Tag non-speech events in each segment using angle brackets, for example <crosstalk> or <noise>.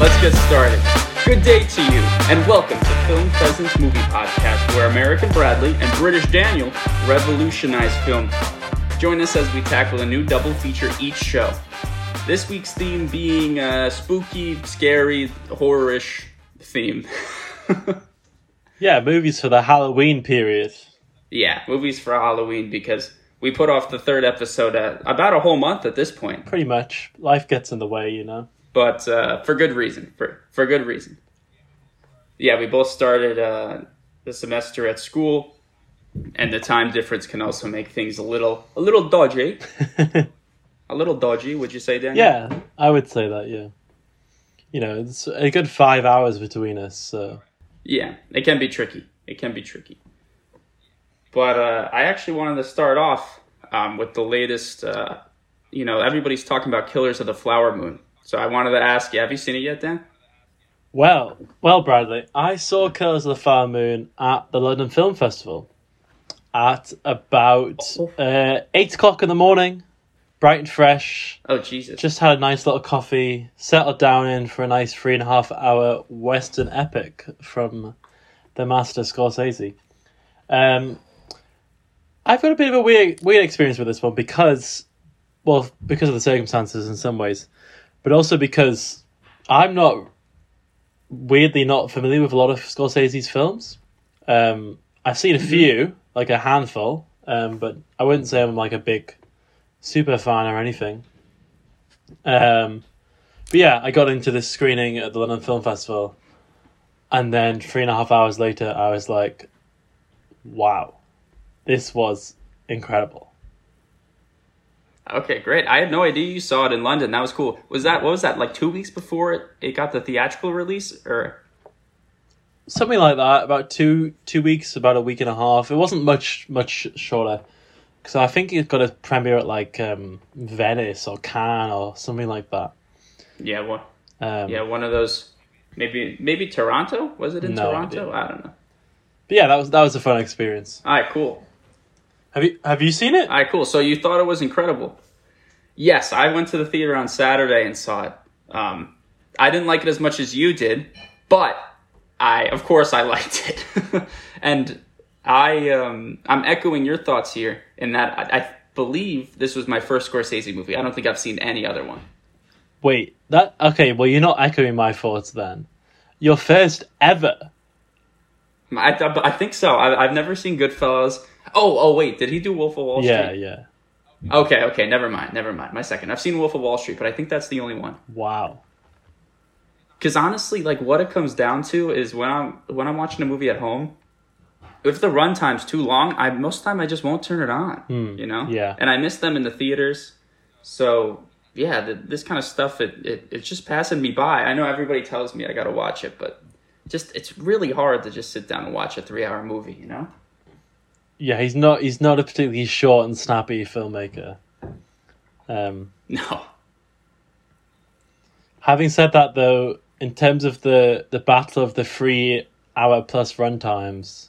let's get started. Good day to you, and welcome to Film Pheasants Movie Podcast, where American Bradley and British Daniel revolutionize film. Join us as we tackle a new double feature each show. This week's theme being a spooky, scary, horror-ish theme. <laughs> Yeah, movies for the Halloween period. yeah, movies for Halloween because we put off the third episode about a whole month at this point. Pretty much. Life gets in the way, you know. But uh, for good reason. For for good reason. Yeah, we both started uh, the semester at school, and the time difference can also make things a little a little dodgy. <laughs> a little dodgy, would you say, Daniel? Yeah, I would say that, yeah. You know, it's a good five hours between us, so. Yeah, it can be tricky. It can be tricky. But uh, I actually wanted to start off um, with the latest. Uh, you know, everybody's talking about Killers of the Flower Moon. So I wanted to ask you: Have you seen it yet, Dan? Well, well, Bradley, I saw Killers of the Flower Moon at the London Film Festival at about uh, 8 o'clock in the morning, bright and fresh. Oh Jesus! Just had a nice little coffee, settled down in for a nice three and a half hour Western epic from the master Scorsese. Um, I've got a bit of a weird weird experience with this one because, well, because of the circumstances in some ways, but also because I'm not weirdly not familiar with a lot of Scorsese's films. Um, I've seen a few, like a handful, um, but I wouldn't say I'm like a big super fan or anything. Um, but yeah, I got into this screening at the London Film Festival, and then three and a half hours later, I was like, "Wow, this was incredible." Okay, great. I had no idea you saw it in London. That was cool. Was that what was that like two weeks before it, it got the theatrical release, or Something like that. About two two weeks, about a week and a half. It wasn't much much shorter, because I think it got a premiere at like um, Venice or Cannes or something like that. yeah, one Um, yeah one of those. Maybe maybe Toronto was it in No Toronto? idea. I don't know. But yeah, that was that was a fun experience. All right, cool. Have you have you seen it? All right, cool. So you thought it was incredible? Yes, I went to the theater on Saturday and saw it. Um, I didn't like it as much as you did, but I, of course, I <laughs> liked it. <laughs> and I, um, I'm echoing your thoughts here in that I, I believe this was my first Scorsese movie. I don't think I've seen any other one. Wait, that okay? Well, you're not echoing my thoughts then. Your first ever. I, I, I think so. I, I've never seen Goodfellas. Oh, oh, wait, did he do Wolf of Wall Street? Yeah, yeah. Okay, okay, never mind, never mind. My second. I've seen Wolf of Wall Street, but I think that's the only one. Wow. Because honestly, like what it comes down to is when I'm when I'm watching a movie at home, if the runtime's too long, I most of the time I just won't turn it on. Hmm. you know. yeah. And I miss them in the theaters, so yeah, the, this kind of stuff it, it it's just passing me by. I know everybody tells me I got to watch it, but just it's really hard to just sit down and watch a three hour movie. You know. Yeah, he's not. He's not a particularly short and snappy filmmaker. Um, No. having said that, though, in terms of the the battle of the three hour plus run times,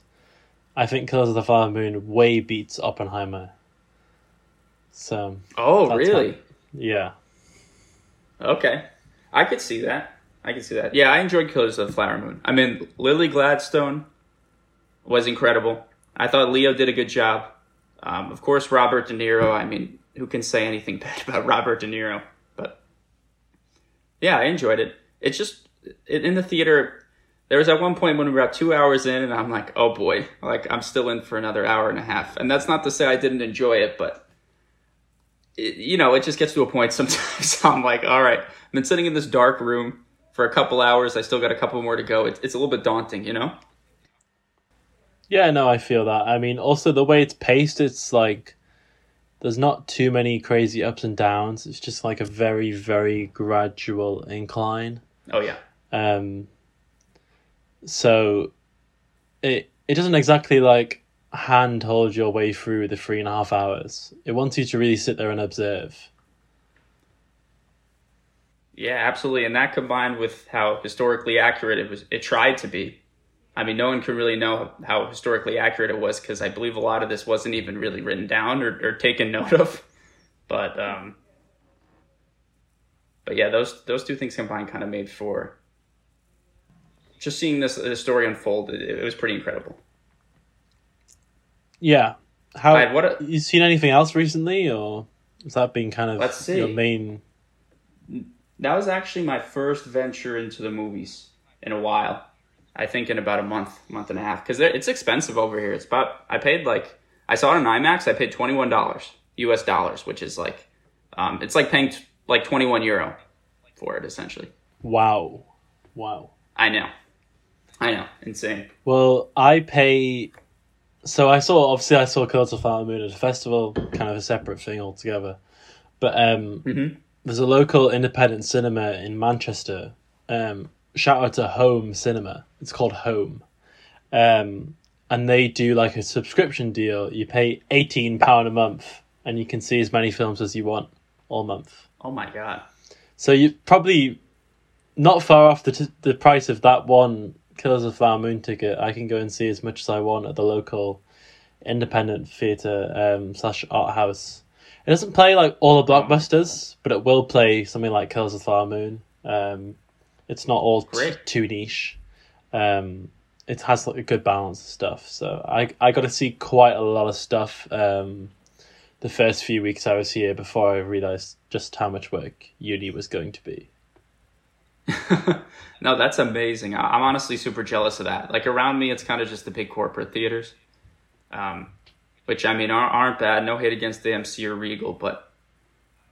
I think Killers of the Flower Moon way beats Oppenheimer. So Oh, really? fine. yeah, Okay. I could see that. I could see that. Yeah, I enjoyed Killers of the Flower Moon. I mean, Lily Gladstone was incredible. I thought Leo did a good job. Um, of course, Robert De Niro. I mean, who can say anything <laughs> bad about Robert De Niro? But yeah, I enjoyed it. It's just it, in the theater. There was at one point when we were about two hours in, and I'm like, oh boy, like I'm still in for another hour and a half. And that's not to say I didn't enjoy it, but it, you know, it just gets to a point <laughs> sometimes. <laughs> I'm like, all right, I've been sitting in this dark room for a couple hours. I still got a couple more to go. It's, it's a little bit daunting, you know? Yeah. No, I feel that. I mean, also the way it's paced, it's like there's not too many crazy ups and downs. It's just like a very, very gradual incline. Oh yeah, Um, so it it doesn't exactly like hand hold your way through the three and a half hours. It wants you to really sit there and observe. yeah, absolutely. And that combined with how historically accurate it was, it tried to be. I mean, no one can really know how historically accurate it was because I believe a lot of this wasn't even really written down or, or taken note of. But um, but yeah, those those two things combined kind of made for just seeing this this story unfold. It, it was pretty incredible. Yeah. How Alright, what a- you seen anything else recently, or has that been kind of Let's see. your main? That was actually my first venture into the movies in a while. I think in about a month, month and a half, because it's expensive over here. It's about I paid like I saw it on IMAX. I paid twenty one dollars U.S. dollars, which is like um, it's like paying t- like twenty one euro for it essentially. Wow, wow. I know, I know, insane. Well, I pay. So I saw obviously I saw Killers of Flower Moon at a festival, kind of a separate thing altogether. But um, Mhm. there's a local independent cinema in Manchester. Um, shout out to Home Cinema. It's called Home, um, and they do like a subscription deal. You pay eighteen pound a month, and you can see as many films as you want all month. Oh my god. So you're probably not far off the t- the price of that one Killers of the Flower Moon ticket. I can go and see as much as I want at the local independent theater um, slash art house. It doesn't play like all the blockbusters, but it will play something like Killers of the Flower Moon. Um, it's not all t- too niche. Um, it has like a good balance of stuff. So I I got to see quite a lot of stuff. Um, the first few weeks I was here before I realized just how much work uni was going to be. <laughs> no, that's amazing. I'm honestly super jealous of that. Like around me, it's kind of just the big corporate theaters, um, which I mean aren't, aren't bad. No hate against the MC or Regal, but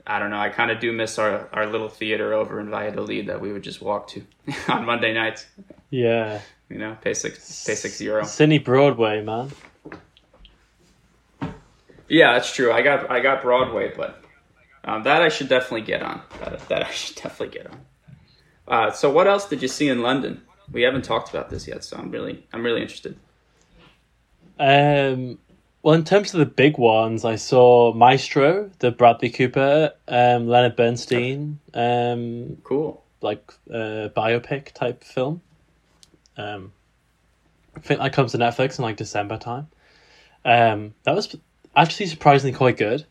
I don't know. I kind of do miss our, our little theater over in Valladolid that we would just walk to <laughs> on Monday nights. Yeah, You know, pay six pay six euro. Cines Broadway, man. Yeah, that's true. I got I got Broadway, but um, that I should definitely get on. That, that I should <laughs> definitely get on. Uh, so what else did you see in London? We haven't talked about this yet, so I'm really I'm really interested. Um, well, in terms of the big ones, I saw Maestro, the Bradley Cooper, um, Leonard Bernstein, um, Cool. like uh, biopic type film. Um, I think that comes to Netflix in like December time. Um, that was actually surprisingly quite good.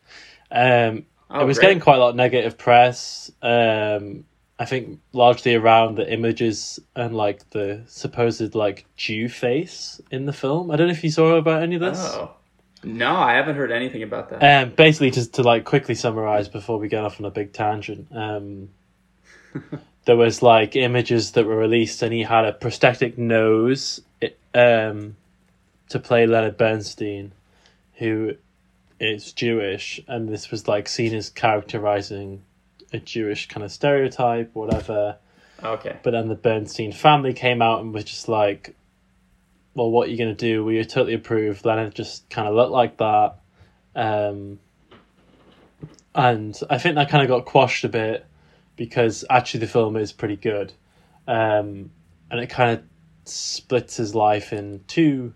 Um, Oh, it was great. getting quite a lot of negative press. Um, I think largely around the images and like the supposed like Jew face in the film. I don't know if you saw about any of this. Oh. No, I haven't heard anything about that. Um, basically, just to like quickly summarize before we get off on a big tangent, um, <laughs> there was like images that were released, and he had a prosthetic nose um, to play Leonard Bernstein, who is Jewish, and this was like seen as characterizing a Jewish kind of stereotype, whatever. okay. But then the Bernstein family came out and was just like, well, what are you going to do? We totally approve. Leonard just kind of looked like that. Um, and I think that kind of got quashed a bit because actually the film is pretty good. Um, and it kind of splits his life in two,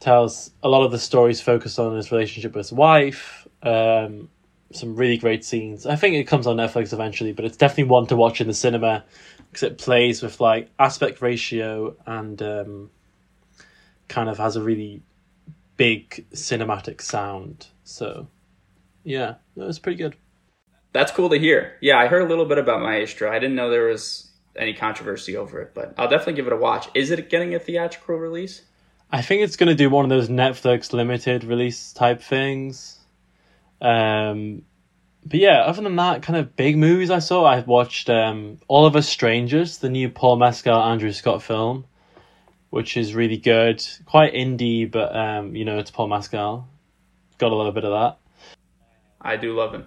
tells a lot of the stories focused on his relationship with his wife. Um, some really great scenes. I think it comes on Netflix eventually, but it's definitely one to watch in the cinema because it plays with like aspect ratio and um, kind of has a really big cinematic sound. So, yeah, it was pretty good. That's cool to hear. Yeah, I heard a little bit about Maestro. I didn't know there was any controversy over it, but I'll definitely give it a watch. Is it getting a theatrical release? I think it's going to do one of those Netflix limited release type things. Um, but yeah, other than that, kind of big movies I saw, I watched um, All of Us Strangers, the new Paul Mescal Andrew Scott film, which is really good. Quite indie, but um, you know it's Paul Mescal. Got a little bit of that. I do love him.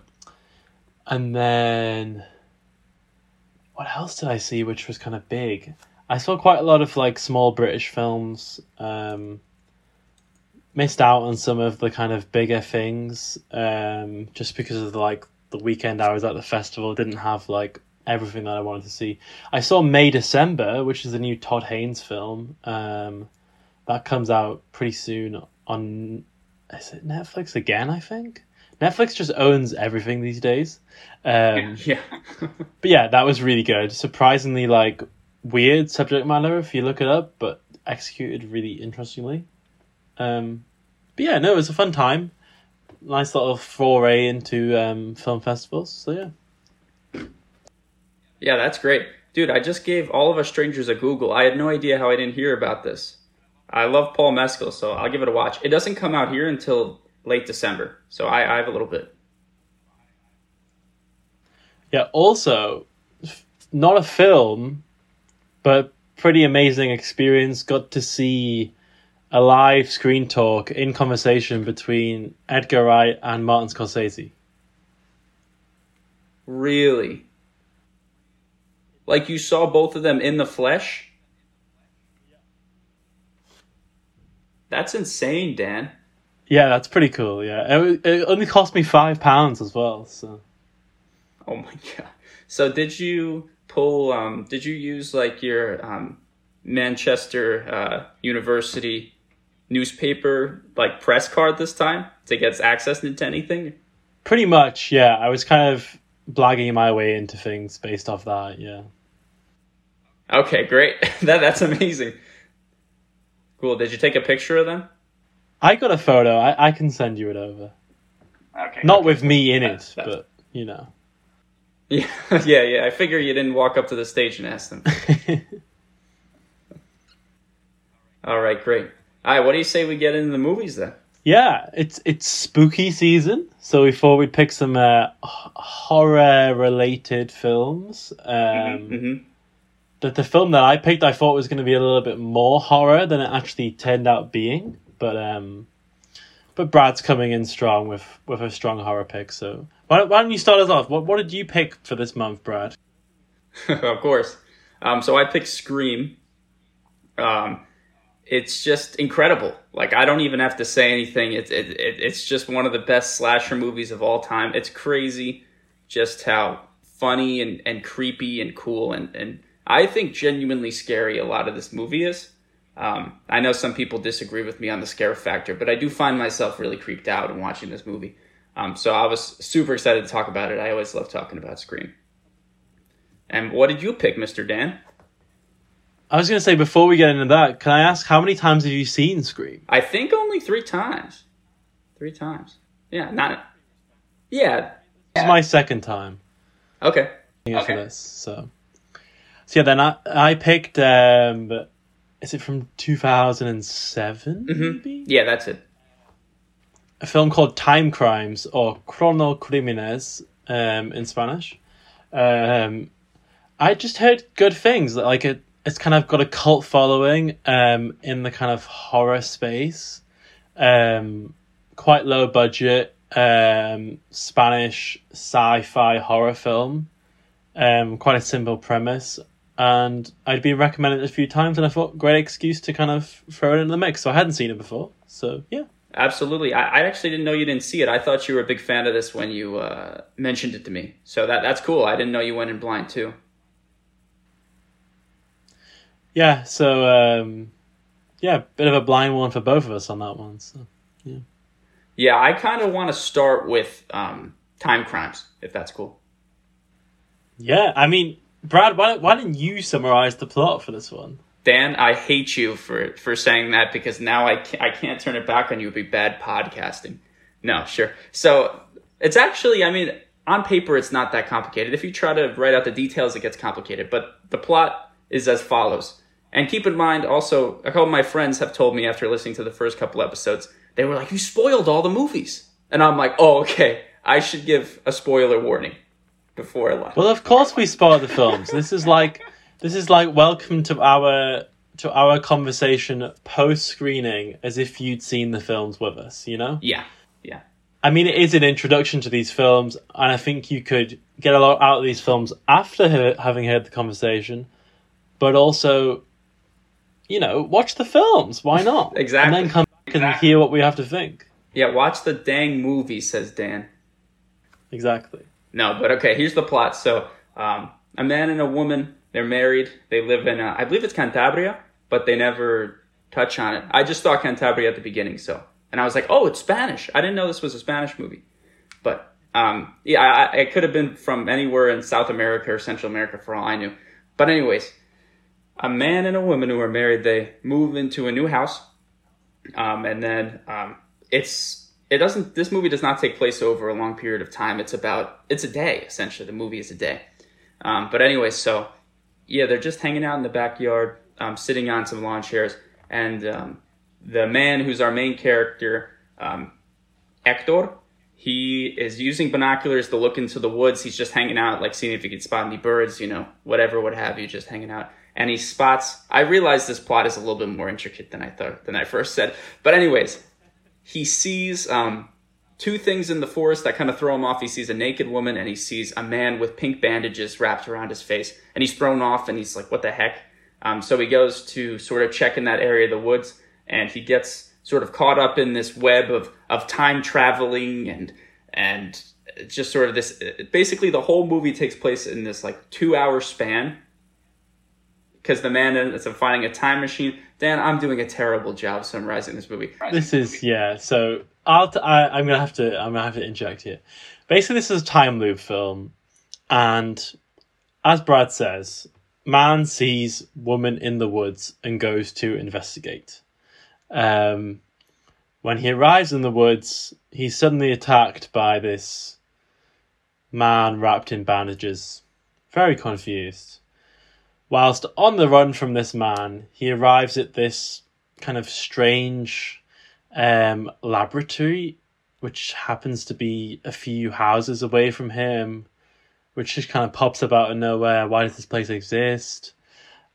And then what else did I see which was kind of big? I saw quite a lot of like small British films. Um missed out on some of the kind of bigger things um just because of the, like the weekend I was at the festival didn't have like everything that I wanted to see. I saw May December, which is the new Todd Haynes film. Um that comes out pretty soon on is it Netflix again, I think? Netflix just owns everything these days. Um, <laughs> yeah. <laughs> but yeah, that was really good. Surprisingly, like weird subject matter if you look it up, but executed really interestingly. Um, but yeah, no, it was a fun time. Nice little foray into um, film festivals. So yeah, Yeah, that's great. Dude, I just gave all of us strangers a Google. I had no idea how I didn't hear about this. I love Paul Mescal, so I'll give it a watch. It doesn't come out here until late December, so I, I have a little bit. Yeah, also, not a film, but pretty amazing experience. Got to see a live screen talk in conversation between Edgar Wright and Martin Scorsese. Really? Like you saw both of them in the flesh? That's insane, Dan. Yeah, that's pretty cool. Yeah, it, it only cost me five pounds as well. So Oh my <laughs> god. So did you pull um did you use like your um Manchester uh University newspaper like press card this time to get access into anything? pretty much, yeah. I was kind of blagging my way into things based off that. Yeah. Okay, great. <laughs> that that's amazing. Cool. Did you take a picture of them? I got a photo. I, I can send you it over. Okay. Not with me in That's- it, that's- but you know. <laughs> Yeah, yeah, yeah. I figure you didn't walk up to the stage and ask them. <laughs> All right, great. All right, what do you say we get into the movies then? yeah, it's it's spooky season, so we thought we'd pick some uh, horror related films. Um, hmm the, the film that I picked, I thought was going to be a little bit more horror than it actually turned out being, but um, but Brad's coming in strong with with a strong horror pick. So why don't, why don't you start us off? What what did you pick for this month, Brad? <laughs> of course. Um, so I picked Scream. Um, it's just incredible. Like I don't even have to say anything. It's it, it, it's just one of the best slasher movies of all time. It's crazy, just how funny and, and creepy and cool and and I think genuinely scary. A lot of this movie is. Um, I know some people disagree with me on the scare factor, but I do find myself really creeped out in watching this movie. Um, so I was super excited to talk about it. I always love talking about Scream. And what did you pick, Mr. Dan? I was going to say before we get into that, can I ask how many times have you seen Scream? I think only three times. Three times. Yeah, not. Yeah. This is my second time. Okay. Okay. this. So, so yeah, then I I picked. Um, is it from two thousand and seven? Maybe Yeah, that's it. a film called Timecrimes or Cronocrímenes um, in Spanish. Um, I just heard good things. Like it, it's kind of got a cult following um, in the kind of horror space. Um, quite low budget um, Spanish sci-fi horror film. Um, quite a simple premise, and I'd been recommended it a few times, and I thought great excuse to kind of throw it into the mix. So I hadn't seen it before, so yeah. Absolutely. I, I actually didn't know you didn't see it. I thought you were a big fan of this when you uh, mentioned it to me. So that that's cool. I didn't know you went in blind too. Yeah, so um, yeah, bit of a blind one for both of us on that one. So Yeah, I kind of want to start with um, Timecrimes, if that's cool. yeah, I mean, Brad, why why didn't you summarize the plot for this one? Dan, I hate you for for saying that because now I can't, I can't turn it back on you. It'd be bad podcasting. No, sure. So it's actually, I mean, on paper, it's not that complicated. If you try to write out the details, it gets complicated. But the plot is as follows. And keep in mind, also, a couple of my friends have told me after listening to the first couple episodes, they were like, "You spoiled all the movies," and I'm like, "Oh, okay. I should give a spoiler warning before I lie." Well, of course we spoil the films. This is like this is like welcome to our to our conversation post screening, as if you'd seen the films with us. You know. Yeah, yeah. I mean, it is an introduction to these films, and I think you could get a lot out of these films after he- having heard the conversation, but also, you know, watch the films. Why <laughs> not? Exactly. And then come back and Exactly. hear what we have to think. Yeah, watch the dang movie, says Dan. Exactly. No, but okay, here's the plot. So, um, a man and a woman, they're married. They live in, uh, I believe it's Cantabria, but they never touch on it. I just thought Cantabria at the beginning, so. And I was like, oh, it's Spanish. I didn't know this was a Spanish movie. But, um, yeah, I, I, it could have been from anywhere in South America or Central America for all I knew. But, anyways, a man and a woman who are married, they move into a new house. Um, and then, um, it's, it doesn't, this movie does not take place over a long period of time. It's about, it's a day, essentially. The movie is a day. Um, but anyway, so yeah, they're just hanging out in the backyard, um, sitting on some lawn chairs, and um, the man who's our main character, um, Hector, he is using binoculars to look into the woods. He's just hanging out, like seeing if he can spot any birds, you know, whatever, what have you, just hanging out. And he spots. I realize this plot is a little bit more intricate than I thought than I first said. But anyways, he sees um, two things in the forest that kind of throw him off. He sees a naked woman and he sees a man with pink bandages wrapped around his face, and he's thrown off. And he's like, "What the heck?" Um, so he goes to sort of check in that area of the woods, and he gets sort of caught up in this web of of time traveling and and just sort of this. Basically, the whole movie takes place in this like two hour span because the man ends up finding a time machine. Dan, I'm doing a terrible job summarizing this movie. This is yeah. So I'll t- I, I'm gonna have to I'm gonna have to inject here. Basically, this is a time loop film, and as Brad says, man sees woman in the woods and goes to investigate. Um, when he arrives in the woods, he's suddenly attacked by this man wrapped in bandages, very confused. Whilst on the run from this man, he arrives at this kind of strange um, laboratory, which happens to be a few houses away from him, which just kind of pops up out of nowhere. Why does this place exist?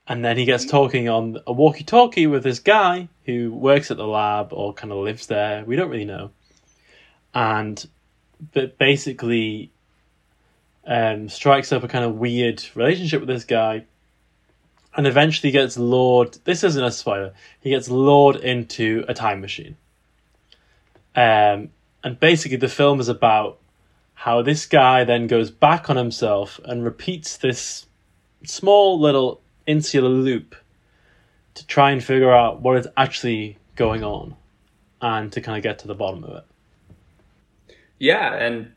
And then he gets talking on a walkie talkie with this guy who works at the lab or kind of lives there. We don't really know. And but basically um, strikes up a kind of weird relationship with this guy and eventually gets lured. This isn't a spoiler. He gets lured into a time machine. Um, and basically, the film is about how this guy then goes back on himself and repeats this small little insular loop to try and figure out what is actually going on and to kind of get to the bottom of it. Yeah, and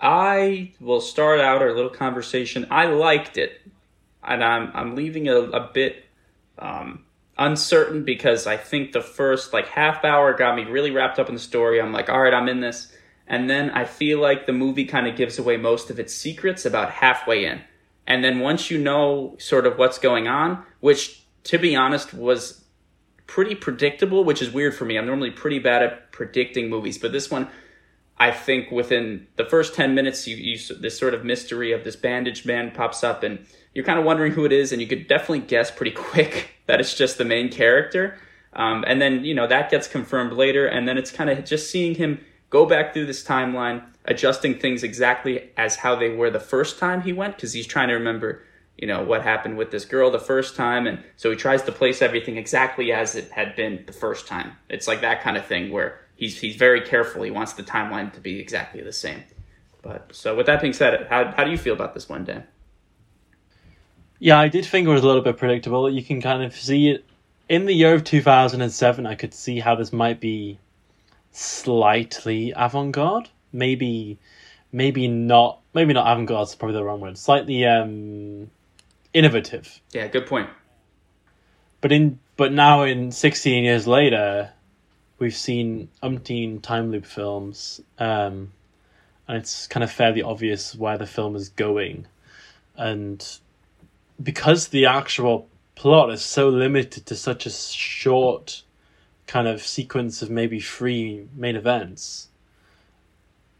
I will start out our little conversation. I liked it, and I'm I'm leaving a, a bit um, uncertain because I think the first like half hour got me really wrapped up in the story. I'm like, all right, I'm in this, and then I feel like the movie kind of gives away most of its secrets about halfway in, and then once you know sort of what's going on, which to be honest was pretty predictable, which is weird for me. I'm normally pretty bad at predicting movies, but this one I think within the first 10 minutes, you, you this sort of mystery of this bandaged man pops up and you're kind of wondering who it is. And you could definitely guess pretty <laughs> quick that it's just the main character. Um, and then, you know, that gets confirmed later. And then it's kind of just seeing him go back through this timeline, adjusting things exactly as how they were the first time he went. Cause he's trying to remember, you know, what happened with this girl the first time. And so he tries to place everything exactly as it had been the first time. It's like that kind of thing where he's he's very careful. He wants the timeline to be exactly the same. But so with that being said, how how do you feel about this one, Dan? Yeah, I did think it was a little bit predictable. You can kind of see it in the year of two thousand and seven. I could see how this might be slightly avant-garde, maybe maybe not maybe not avant-garde is probably the wrong word. Slightly um innovative. Yeah, good point. But in but now in sixteen years later, we've seen umpteen time loop films, um, and it's kind of fairly obvious where the film is going, and because the actual plot is so limited to such a short kind of sequence of maybe three main events,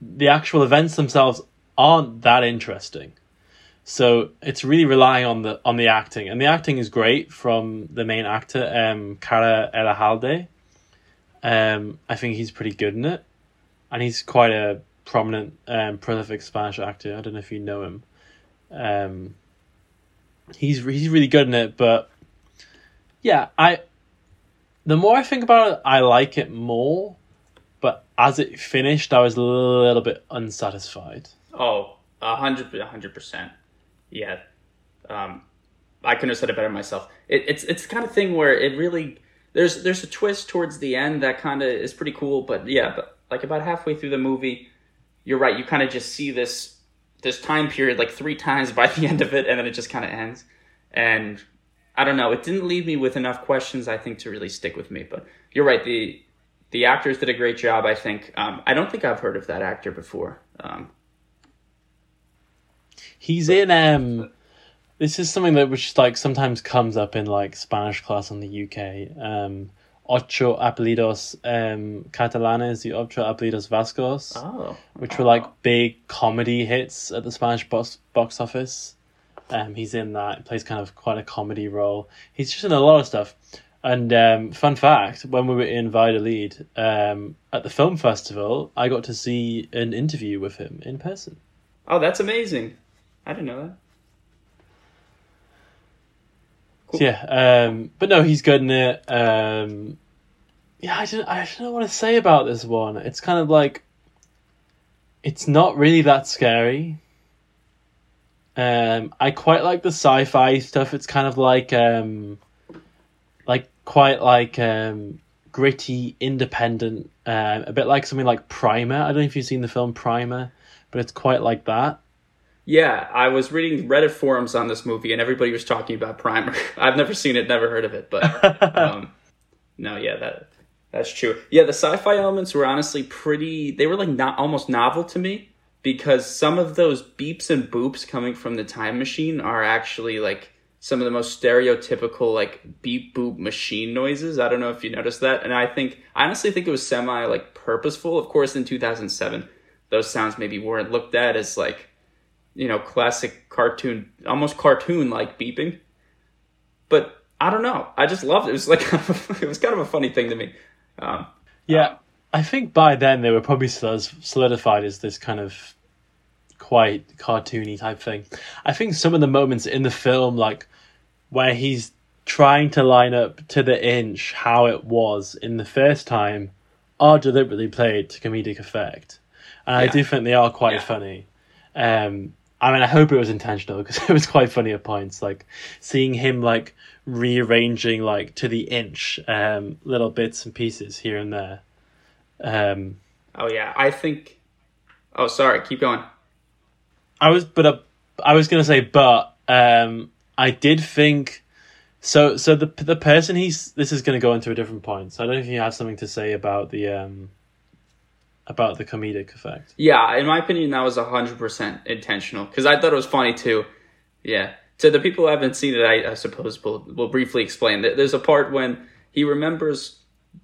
the actual events themselves aren't that interesting. So it's really relying on the on the acting, and the acting is great from the main actor, um, Karra Elejalde um, I think he's pretty good in it, and he's quite a prominent, um, prolific Spanish actor. I don't know if you know him. Um, he's he's really good in it, but yeah, I. The more I think about it, I like it more, but as it finished, I was a little bit unsatisfied. Oh, a hundred, a hundred percent. Yeah, um, I couldn't have said it better myself. It, it's it's the kind of thing where it really there's there's a twist towards the end that kind of is pretty cool, but yeah, but like about halfway through the movie, you're right. You kind of just see this this time period like three times by <laughs> the end of it, and then it just kind of ends. And I don't know. It didn't leave me with enough questions, I think, to really stick with me. But you're right. The the actors did a great job. I think. Um, I don't think I've heard of that actor before. Um, He's in um this is something that which like sometimes comes up in like Spanish class in the UK. Um, ocho apellidos um, catalanes y ocho apellidos vascos, Oh, which were like big comedy hits at the Spanish box box office. Um, he's in that. He plays kind of quite a comedy role. He's just in a lot of stuff. And um, fun fact: when we were in Valladolid um, at the film festival, I got to see an interview with him in person. oh, that's amazing. I didn't know that. Cool. Yeah, um, but no, he's good in it. Um, yeah, I don't, I don't know what to say about this one. It's kind of like, it's not really that scary. Um, I quite like the sci-fi stuff. It's kind of like, um, like quite like um, gritty, independent. Uh, a bit like something like Primer. I don't know if you've seen the film Primer, but it's quite like that. Yeah, I was reading Reddit forums on this movie, and everybody was talking about Primer. <laughs> I've never seen it, never heard of it, but <laughs> um, no, yeah, that that's true. Yeah, the sci-fi elements were honestly pretty. They were like not almost novel to me because some of those beeps and boops coming from the time machine are actually like some of the most stereotypical like beep boop machine noises. I don't know if you noticed that, and I think I honestly think it was semi like purposeful. Of course, in two thousand seven, those sounds maybe weren't looked at as like you know, classic cartoon, almost cartoon like beeping. But I don't know. I just loved it. It was like <laughs> it was kind of a funny thing to me. Um, Yeah, I think by then they were probably solidified as this kind of quite cartoony type thing. I think some of the moments in the film, like where he's trying to line up to the inch how it was in the first time, are deliberately played to comedic effect, and I do think they are quite Yeah. funny. Um, I mean, I hope it was intentional because <laughs> it was quite funny at points, like seeing him like rearranging like to the inch um, little bits and pieces here and there. Um, oh yeah, I think. Oh, sorry. Keep going. I was, but uh, I was gonna say, but um, I did think. So, so the the person he's this is gonna go into a different point. So I don't know if you have something to say about the um, about the comedic effect. Yeah, in my opinion, that was hundred percent intentional because I thought it was funny too. Yeah. To the people who haven't seen it, I, I suppose we'll, we'll briefly explain. There's a part when he remembers.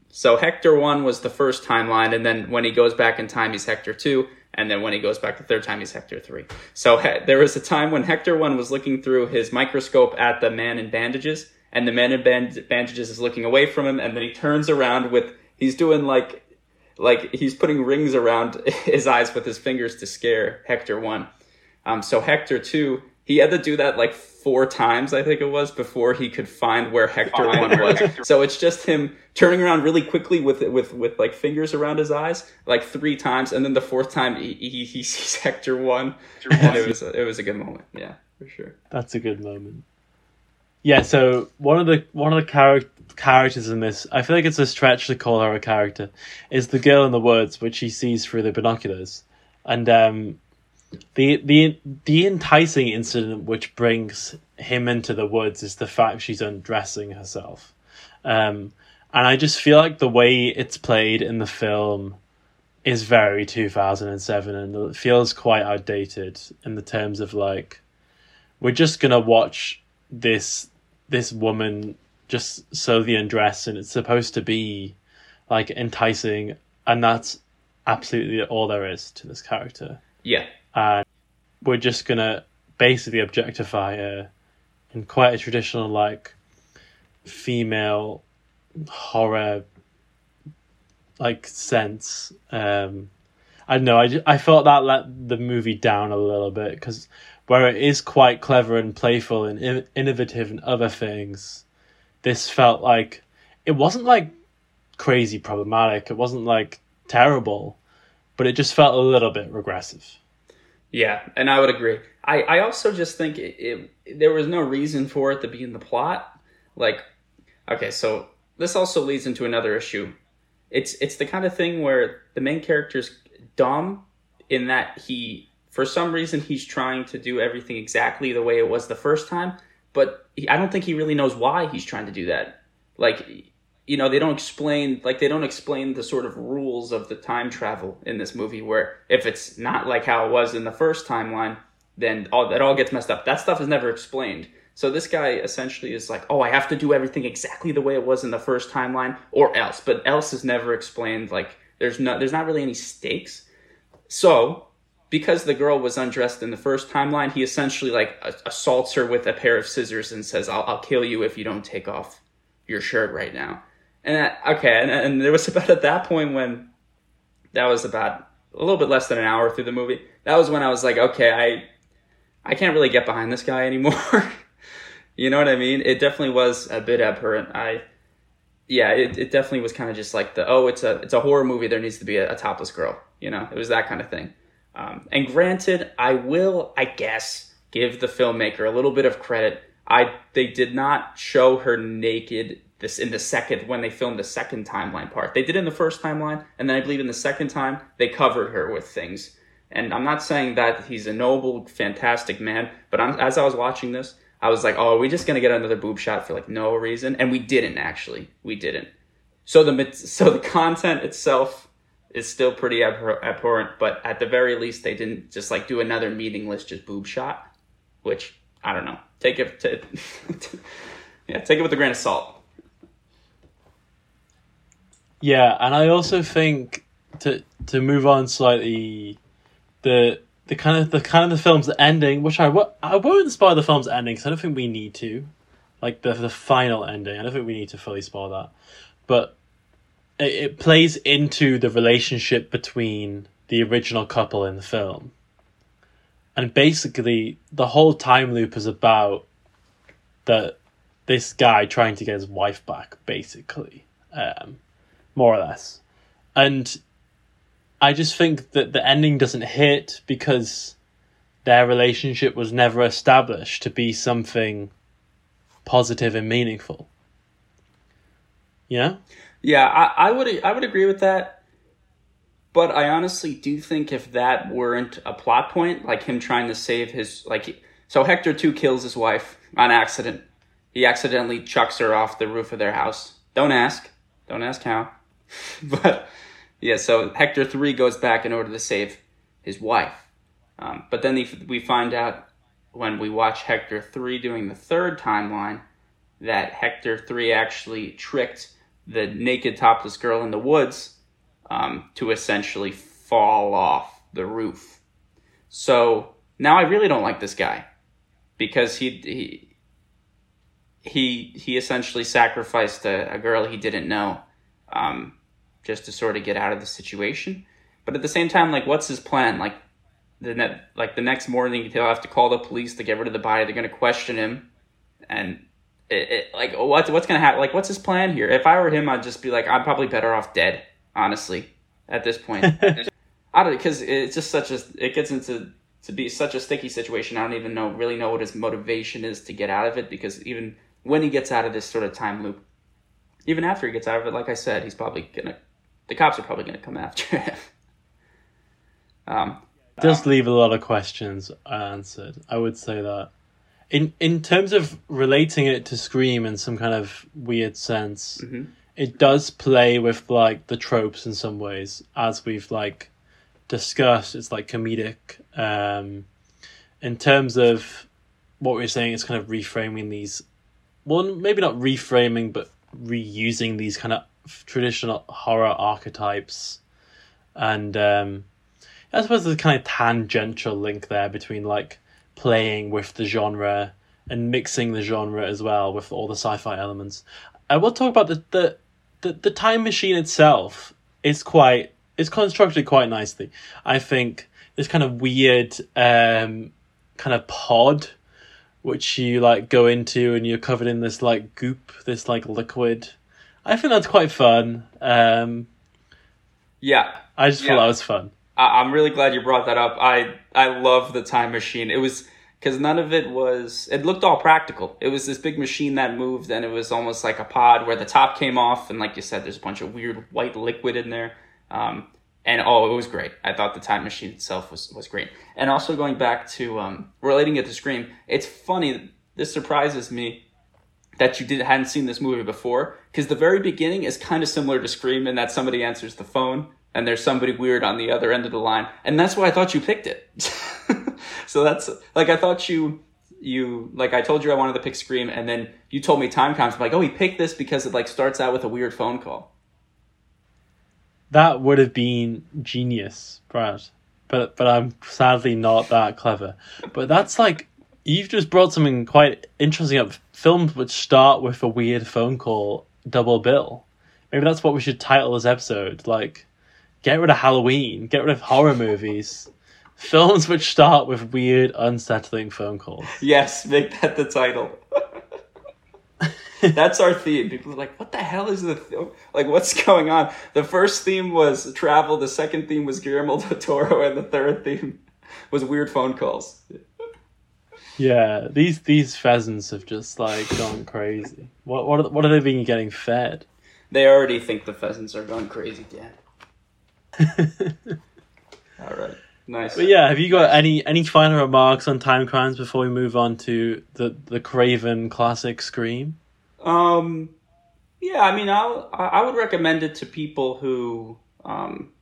So Hector one was the first timeline, and then when he goes back in time, he's Hector two, and then when he goes back the third time, he's Hector three. So he, there was a time when Hector one was looking through his microscope at the man in bandages, and the man in band- bandages is looking away from him, and then he turns around with he's doing like like he's putting rings around <laughs> his eyes with his fingers to scare Hector one. Um, so Hector two, he had to do that like four times, I think it was, before he could find where Hector one was. So it's just him turning around really quickly with with with like fingers around his eyes, like three times, and then the fourth time he he, he <laughs> sees Hector one, and it was a, it was a good moment. Yeah, for sure. That's a good moment. Yeah, so one of the one of the char- characters in this, I feel like it's a stretch to call her a character, is the girl in the woods, which he sees through the binoculars, and um, the the the enticing incident which brings him into the woods is the fact she's undressing herself, um, and I just feel like the way it's played in the film is very two thousand and seven, and it feels quite outdated in the terms of like we're just gonna watch this this woman just sew the undress and it's supposed to be like enticing and that's absolutely all there is to this character. Yeah, and we're just gonna basically objectify her in quite a traditional like female horror like sense. Um i don't know i, I felt that let the movie down a little bit because where it is quite clever and playful and in- innovative and other things this felt like it wasn't like crazy problematic it wasn't like terrible but it just felt a little bit regressive Yeah, and I would agree. I, I also just think it, it, there was no reason for it to be in the plot. Like, okay, so this also leads into another issue. It's it's the kind of thing where the main character's dumb in that he, for some reason, he's trying to do everything exactly the way it was the first time, but he, I don't think he really knows why he's trying to do that. Like, you know, they don't explain like they don't explain the sort of rules of the time travel in this movie. Where if it's not like how it was in the first timeline, then all that all gets messed up. That stuff is never explained. So this guy essentially is like, oh, I have to do everything exactly the way it was in the first timeline, or else. But else is never explained. Like there's no, there's not really any stakes. So because the girl was undressed in the first timeline, he essentially like assaults her with a pair of scissors and says, "I'll, I'll kill you if you don't take off your shirt right now." And that, okay, and, and there was <laughs> about at that point when that was about a little bit less than an hour through the movie. That was when I was like, okay, I I can't really get behind this guy <laughs> anymore. you know what I mean? It definitely was a bit abhorrent. I yeah, it, it definitely was kind of just like the oh, it's a it's a horror movie. There needs to be a, a topless girl. You know, it was that kind of thing. Um, and granted, I will, I guess, give the filmmaker a little bit of credit. I they did not show her naked this in the second when they filmed the second timeline part. They did in the first timeline, and then I believe in the second time they covered her with things. And I'm not saying that he's a noble, fantastic man, but I'm, as I was watching this, I was like, oh, are we just gonna get another boob shot for like no reason? And we didn't actually. We didn't. So the so the content itself is still pretty abhor- abhorrent, but at the very least, they didn't just like do another meaningless just boob shot, which I don't know. Take it to, <laughs> yeah, take it with a grain of salt. Yeah, and I also think to to move on slightly, the the kind of the kind of the film's ending, which I w- I won't spoil the film's ending because I don't think we need to, like the the final ending. I don't think we need to fully spoil that, but it, plays into the relationship between the original couple in the film. And basically, the whole time loop is about that this guy trying to get his wife back, basically, um, more or less. And I just think that the ending doesn't hit because their relationship was never established to be something positive and meaningful. Know? Yeah, I, I would I would agree with that. But I honestly do think if that weren't a plot point, like him trying to save his like so Hector two kills his wife on accident. He accidentally chucks her off the roof of their house. Don't ask. Don't ask how. <laughs> but yeah, so Hector three goes back in order to save his wife. Um, but then we find out when we watch Hector three doing the third timeline that Hector three actually tricked the naked topless girl in the woods um, to essentially fall off the roof. So now I really don't like this guy because he he he, he essentially sacrificed a, a girl he didn't know um, just to sort of get out of the situation. But at the same time, like, what's his plan? Like the net, like the next morning, he'll have to call the police to get rid of the body. They're going to question him, and it, it, like what's what's gonna happen? Like, what's his plan here? If I were him, I'd just be like, I'm probably better off dead. Honestly, at this point, <laughs> I don't because it's just such a it gets into to be such a sticky situation. I don't even know really know what his motivation is to get out of it because even when he gets out of this sort of time loop, even after he gets out of it, like I said, he's probably gonna the cops are probably gonna come after him. <laughs> um, does leave a lot of questions unanswered. I would say that in in terms of relating it to Scream in some kind of weird sense, mm-hmm. it does play with like the tropes in some ways, as we've like discussed. It's like comedic. Um, in terms of what we're saying, it's kind of reframing these. Well, maybe not reframing, but reusing these kind of traditional horror archetypes, and um, I suppose there's a kind of tangential link there between like playing with the genre and mixing the genre as well with all the sci-fi elements. I will talk about the the the, the time machine itself is quite it's constructed quite nicely. I think this kind of weird um kind of pod which you like go into and you're covered in this like goop, this like liquid. I think that's quite fun. Um Yeah. I just yeah. thought that was fun. I'm really glad you brought that up. I I love the time machine. It was because none of it was. It looked all practical. It was this big machine that moved, and it was almost like a pod where the top came off, and like you said, there's a bunch of weird white liquid in there. Um, and oh, it was great. I thought the time machine itself was was great. And also going back to um, relating it to Scream, it's funny. This surprises me that you did hadn't seen this movie before because the very beginning is kind of similar to Scream in that somebody answers the phone and there's somebody weird on the other end of the line. And that's why I thought you picked it. <laughs> so that's like I thought you you like I told you I wanted to pick Scream, and then you told me time comes. I'm like, oh, he picked this because it like starts out with a weird phone call. That would have been genius, Brad. But but I'm sadly not that clever. But that's like you've just brought something quite interesting up. Films which start with a weird phone call double bill. Maybe that's what we should title this episode. Like, get rid of Halloween, get rid of horror movies. <laughs> Films which start with weird, unsettling phone calls. Yes, make that the title. <laughs> That's our theme. People are like, "What the hell is the th- like? What's going on?" The first theme was travel. The second theme was Guillermo del Toro, and the third theme was weird phone calls. Yeah, these these pheasants have just like gone crazy. What what are, what are they being getting fed? They already think the pheasants are going crazy, Dan. <laughs> All right, nice. But yeah, have you got any any final remarks on Timecrimes before we move on to the the Craven classic Scream? Um, yeah, I mean, I'll, I would recommend it to people who um,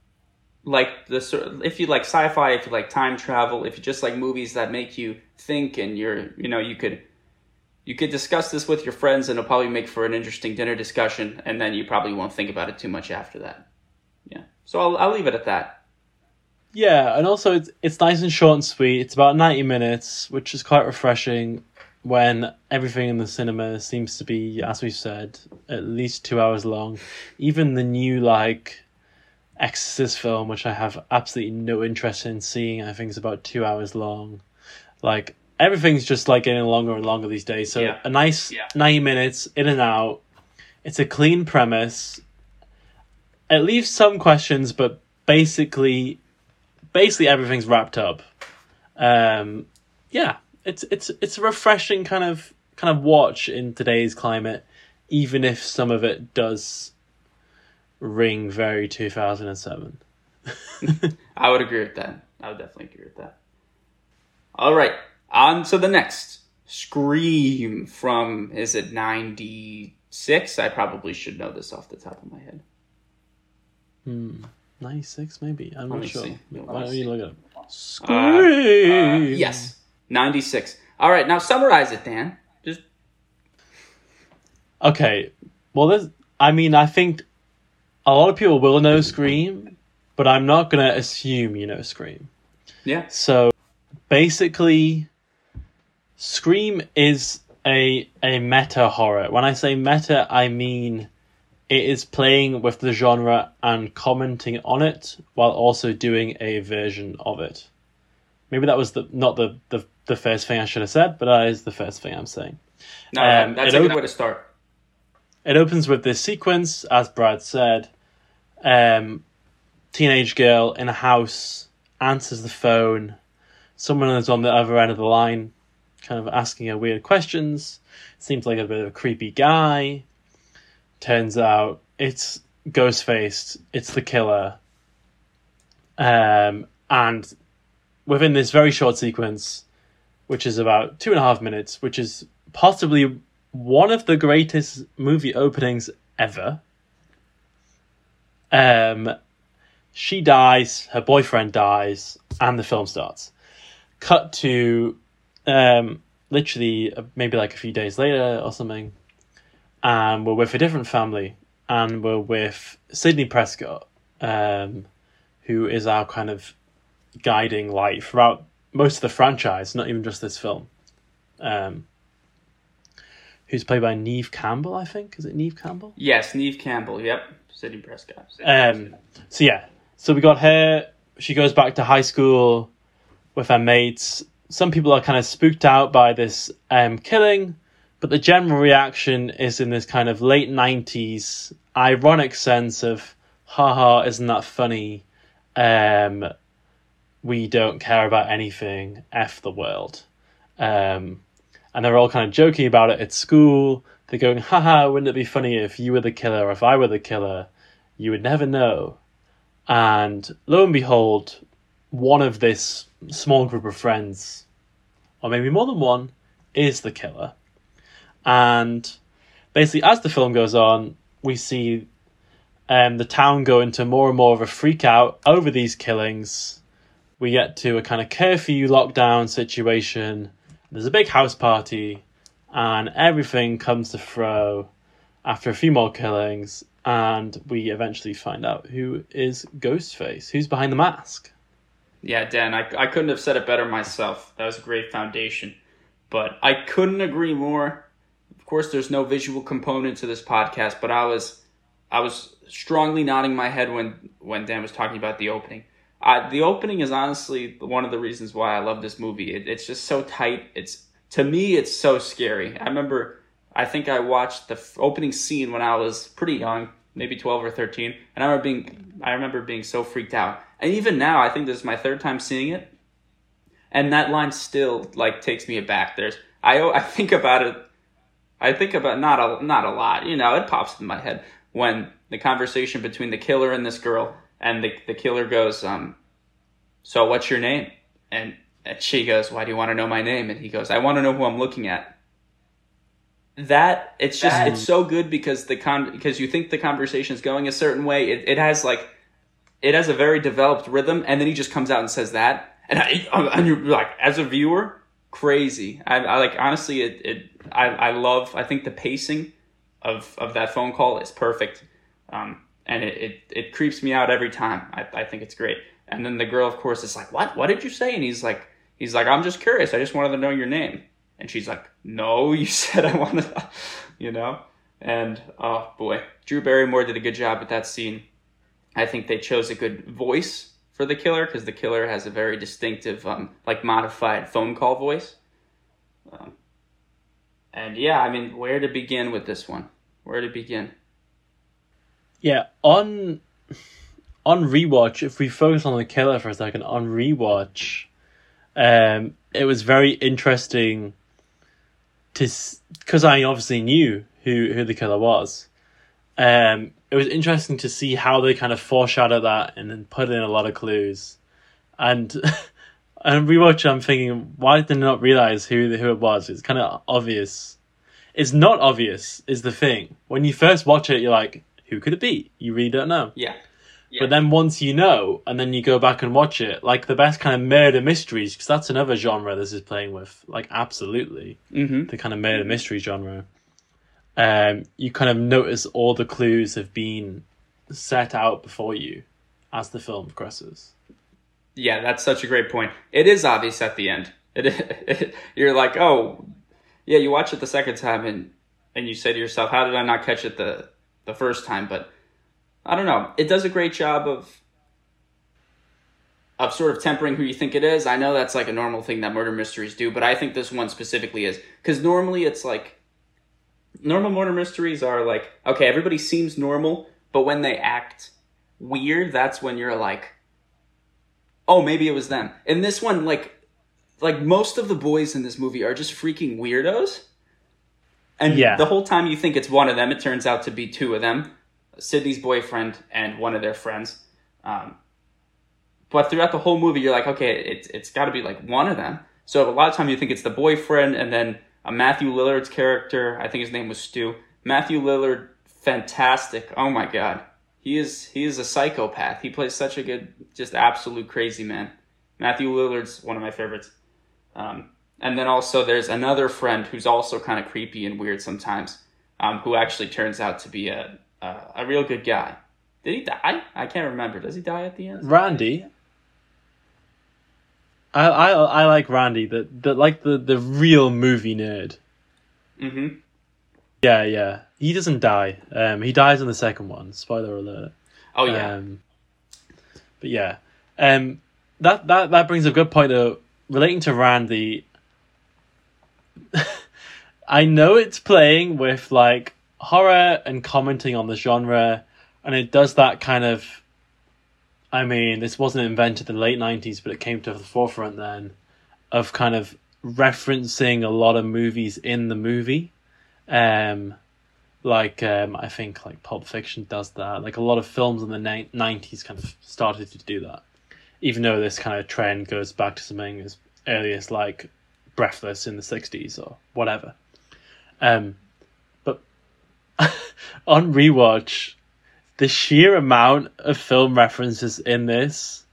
like the if you like sci-fi, if you like time travel, if you just like movies that make you think, and you're, you know, you could you could discuss this with your friends, and it'll probably make for an interesting dinner discussion, and then you probably won't think about it too much after that. So I'll I'll leave it at that. Yeah, and also it's it's nice and short and sweet. It's about ninety minutes, which is quite refreshing when everything in the cinema seems to be, as we said, at least two hours long. Even the new like Exorcist film, which I have absolutely no interest in seeing, I think is about two hours long. Like everything's just like getting longer and longer these days. So Yeah. a nice Yeah. ninety minutes in and out. It's a clean premise. It leaves some questions, but basically, basically everything's wrapped up. Um, yeah, it's it's it's a refreshing kind of kind of watch in today's climate, even if some of it does ring very two thousand and seven. <laughs> I would agree with that. I would definitely agree with that. All right, on to the next Scream from is it ninety six? I probably should know this off the top of my head. Ninety six, maybe. I'm Let not sure. see. Why don't you look it up? Uh, uh, Scream. yes, ninety six. All right, now summarize it, Dan. Just Okay. Well, there's. I mean, I think a lot of people will know Scream, but I'm not gonna assume you know Scream. yeah, So basically, Scream is a a meta horror. When I say meta, I mean it is playing with the genre and commenting on it while also doing a version of it. Maybe that was the not the the, the first thing I should have said, but that is the first thing I'm saying. no, Um, that's a good op- way to start. It opens with this sequence, as Brad said. Um, teenage girl in a house answers the phone. Someone is on the other end of the line, kind of asking her weird questions. Seems like a bit of a creepy guy. Turns out it's Ghostface. It's the killer. Um, and within this very short sequence, which is about two and a half minutes, which is possibly one of the greatest movie openings ever. Um, she dies, her boyfriend dies, and the film starts. Cut to um, literally uh, maybe like a few days later or something, and we're with a different family, and we're with Sidney Prescott, um, who is our kind of guiding light throughout most of the franchise, not even just this film. Um, who's played by Neve Campbell, I think. Is it Neve Campbell? Yes, Neve Campbell. Yep, Sidney Prescott. Um, so yeah, so we got her. She goes back to high school with her mates. Some people are kind of spooked out by this um, killing, but the general reaction is in this kind of late nineties ironic sense of, "Haha, isn't that funny?" Um, we don't care about anything. F the world. Um, and they're all kind of joking about it at school. They're going, haha, wouldn't it be funny if you were the killer, or if I were the killer? You would never know. And lo and behold, one of this small group of friends, or maybe more than one, is the killer. And basically, as the film goes on, we see um, the town go into more and more of a freak out over these killings we get to a kind of curfew lockdown situation. There's a big house party, and everything comes to throw after a few more killings, and we eventually find out who is Ghostface, who's behind the mask. Yeah, Dan, I, I couldn't have said it better myself. That was a great foundation. But I couldn't agree more. Course, there's no visual component to this podcast, but I was I was strongly nodding my head when when Dan was talking about the opening. The opening is honestly one of the reasons why I love this movie. It, it's just so tight. It's to me, it's so scary. I remember, I think I watched the f- opening scene when I was pretty young, maybe twelve or thirteen, and I remember being I remember being so freaked out. And even now, I think this is my third time seeing it, and that line still like takes me aback. There's I I think about it. I think about not a not a lot. You know, it pops in my head when the conversation between the killer and this girl, and the the killer goes, um, "So what's your name?" and and she goes, "Why do you want to know my name?" And he goes, "I want to know who I'm looking at." That it's just That- it's so good because the con because you think the conversation is going a certain way. It it has like it has a very developed rhythm, and then he just comes out and says that, and I, and you're like as a viewer, crazy. I, I like honestly, it it I I love. I think the pacing of of that phone call is perfect, um, and it, it it creeps me out every time. I I think it's great. And then the girl, of course, is like, "What? What did you say?" And he's like, "He's like, I'm just curious. I just wanted to know your name." And she's like, "No, <laughs> you said I wanted, to, you know." And oh boy, Drew Barrymore did a good job with that scene. I think they chose a good voice for the killer because the killer has a very distinctive, um, like modified phone call voice. Um, and yeah, I mean, where to begin with this one? Where to begin? Yeah, on on rewatch, if we focus on the killer for a second, on rewatch, um, it was very interesting to because I obviously knew who who the killer was. Um, it was interesting to see how they kind of foreshadowed that and then put in a lot of clues, and <laughs> and rewatch. I'm thinking, why did they not realize who the, who it was? It's kind of obvious. It's not obvious. Is the thing when you first watch it, you're like, who could it be? You really don't know. Yeah. Yeah. But then once you know, and then you go back and watch it, like the best kind of murder mysteries, because that's another genre this is playing with, like absolutely Mm-hmm. the kind of murder mystery genre. Um, you kind of notice all the clues have been set out before you as the film progresses. Yeah, that's such a great point. It is obvious at the end. <laughs> It, it you're like, oh, yeah. You watch it the second time and and you say to yourself, how did I not catch it the the first time? But I don't know. It does a great job of of sort of tempering who you think it is. I know that's like a normal thing that murder mysteries do, but I think this one specifically is because normally it's like normal murder mysteries are like okay, everybody seems normal, but when they act weird, that's when you're like, oh, maybe it was them. In this one, like like most of the boys in this movie are just freaking weirdos. And Yeah. the whole time you think it's one of them, it turns out to be two of them Sidney's boyfriend and one of their friends. Um, but throughout the whole movie, you're like, okay, it's, it's got to be like one of them. So a lot of time you think it's the boyfriend, and then uh, Matthew Lillard's character, I think his name was Stu. Matthew Lillard, fantastic. Oh my God. He is he is a psychopath. He plays such a good, just absolute crazy man. Matthew Lillard's one of my favorites. Um, and then also there's another friend who's also kind of creepy and weird sometimes, um, who actually turns out to be a, a a real good guy. Did he die? I can't remember. Does he die at the end? Randy, I I I like Randy, the the like the the real movie nerd. Mm-hmm. Yeah, yeah. He doesn't die. Um, he dies in the second one. Spoiler alert. Oh yeah. Um, but yeah, um, that that that brings a good point though. Relating to Randy, <laughs> I know it's playing with like horror and commenting on the genre, and it does that kind of. I mean, this wasn't invented in the late nineties, but it came to the forefront then, of kind of referencing a lot of movies in the movie. Um, like um, I think like Pulp Fiction does that. Like a lot of films in the nineties kind of started to do that. Even though this kind of trend goes back to something as early as like Breathless in the sixties or whatever. Um, but <laughs> on rewatch, the sheer amount of film references in this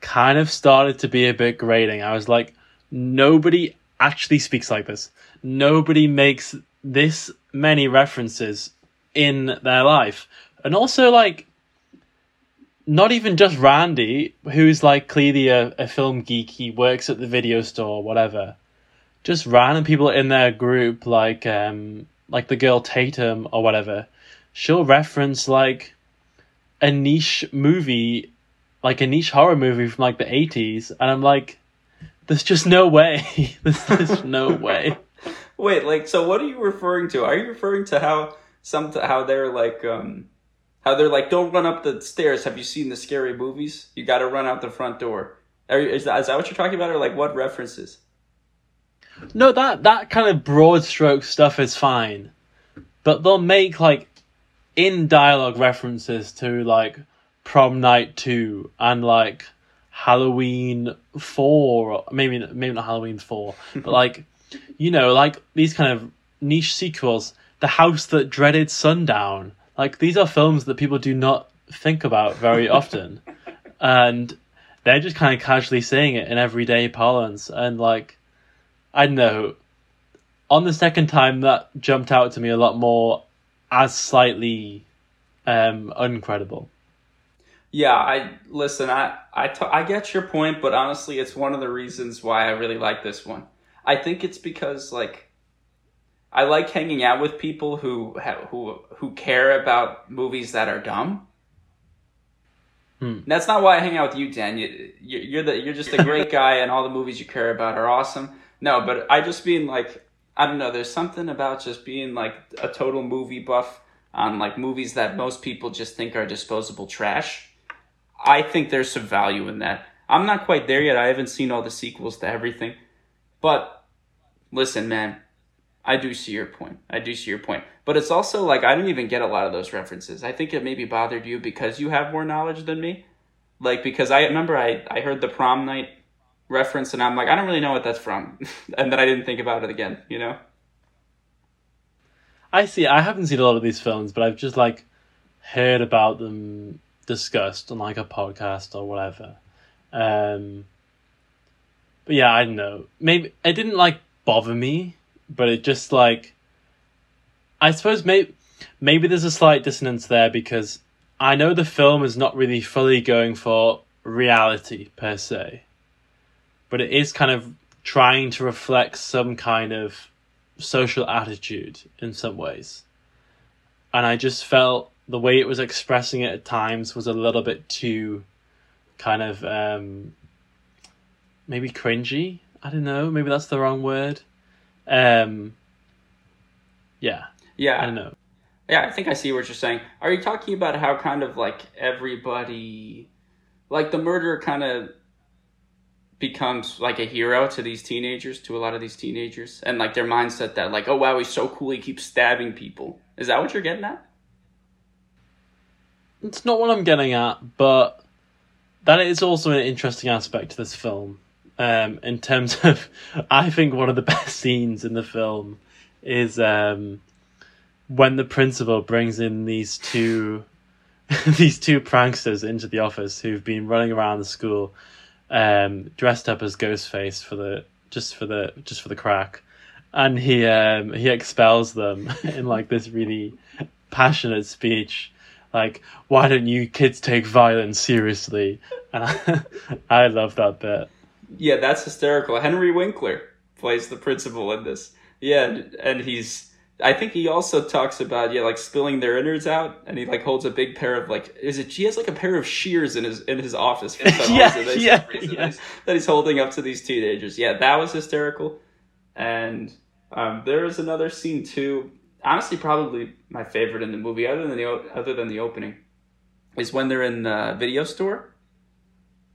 kind of started to be a bit grating. I was like, nobody actually speaks like this. Nobody makes this many references in their life. And also, like, not even just Randy, who's like clearly a, a film geek, he works at the video store, whatever. Just random people in their group, like um, like the girl Tatum or whatever, she'll reference like a niche movie, like a niche horror movie from like the eighties, and I'm like, there's just no way. <laughs> there's, there's no way. <laughs> Wait, like, so what are you referring to? Are you referring to how some how they're like um how they're like, don't run up the stairs. Have you seen the scary movies? You got to run out the front door. Are, is, that, is that what you're talking about, or like what references? No, that that kind of broad stroke stuff is fine, but they'll make like in dialogue references to like prom night two and like Halloween four, maybe maybe not Halloween four, but <laughs> like you know like these kind of niche sequels. The house that dreaded sundown like these are films that people do not think about very often, <laughs> and they're just kind of casually saying it in everyday parlance. And like, I don't know. On the second time, that jumped out to me a lot more as slightly um, uncredible. Yeah, I listen. I I, t- I get your point, but honestly, it's one of the reasons why I really like this one. I think it's because like I like hanging out with people who who who care about movies that are dumb. Hmm. That's not why I hang out with you, Dan. You, you're the you're just a great <laughs> guy, and all the movies you care about are awesome. No, but I just mean like I don't know. There's something about just being like a total movie buff on like movies that most people just think are disposable trash. I think there's some value in that. I'm not quite there yet. I haven't seen all the sequels to everything, but listen, man I do see your point. I do see your point. But it's also like I didn't even get a lot of those references. I think it maybe bothered you because you have more knowledge than me. Like because I remember I, I heard the prom night reference and I'm like, I don't really know what that's from. <laughs> and then I didn't think about it again, you know? I see. I haven't seen a lot of these films, but I've just like heard about them discussed on like a podcast or whatever. Um, but yeah, I don't know. Maybe it didn't like bother me but it just like I suppose maybe maybe there's a slight dissonance there because I know the film is not really fully going for reality per se, but it is kind of trying to reflect some kind of social attitude in some ways. And I just felt the way it was expressing it at times was a little bit too kind of um, maybe cringy. I don't know, maybe that's the wrong word. Um, yeah. Yeah. I don't know. Yeah, I think I see what you're saying. Are you talking about how kind of like everybody, like the murderer kind of becomes like a hero to these teenagers, to a lot of these teenagers, and like their mindset that like, oh wow, he's so cool, he keeps stabbing people. Is that what you're getting at? It's not what I'm getting at, but that is also an interesting aspect to this film um, in terms of, <laughs> I think one of the <laughs> best scenes in the film is um, when the principal brings in these two <laughs> these two pranksters into the office who've been running around the school um, dressed up as Ghostface for the just for the just for the crack, and he um, he expels them <laughs> in like this really passionate speech like why don't you kids take violence seriously and I, <laughs> I love that bit yeah, that's hysterical. Henry Winkler plays the principal in this. Yeah, and he's. I think he also talks about yeah, like spilling their innards out, and he like holds a big pair of like is it? He has like a pair of shears in his in his office. For some <laughs> yeah, reason, yeah, yeah. That he's holding up to these teenagers. Yeah, that was hysterical. And um, there is another scene too. Honestly, probably my favorite in the movie, other than the other than the opening, is when they're in the video store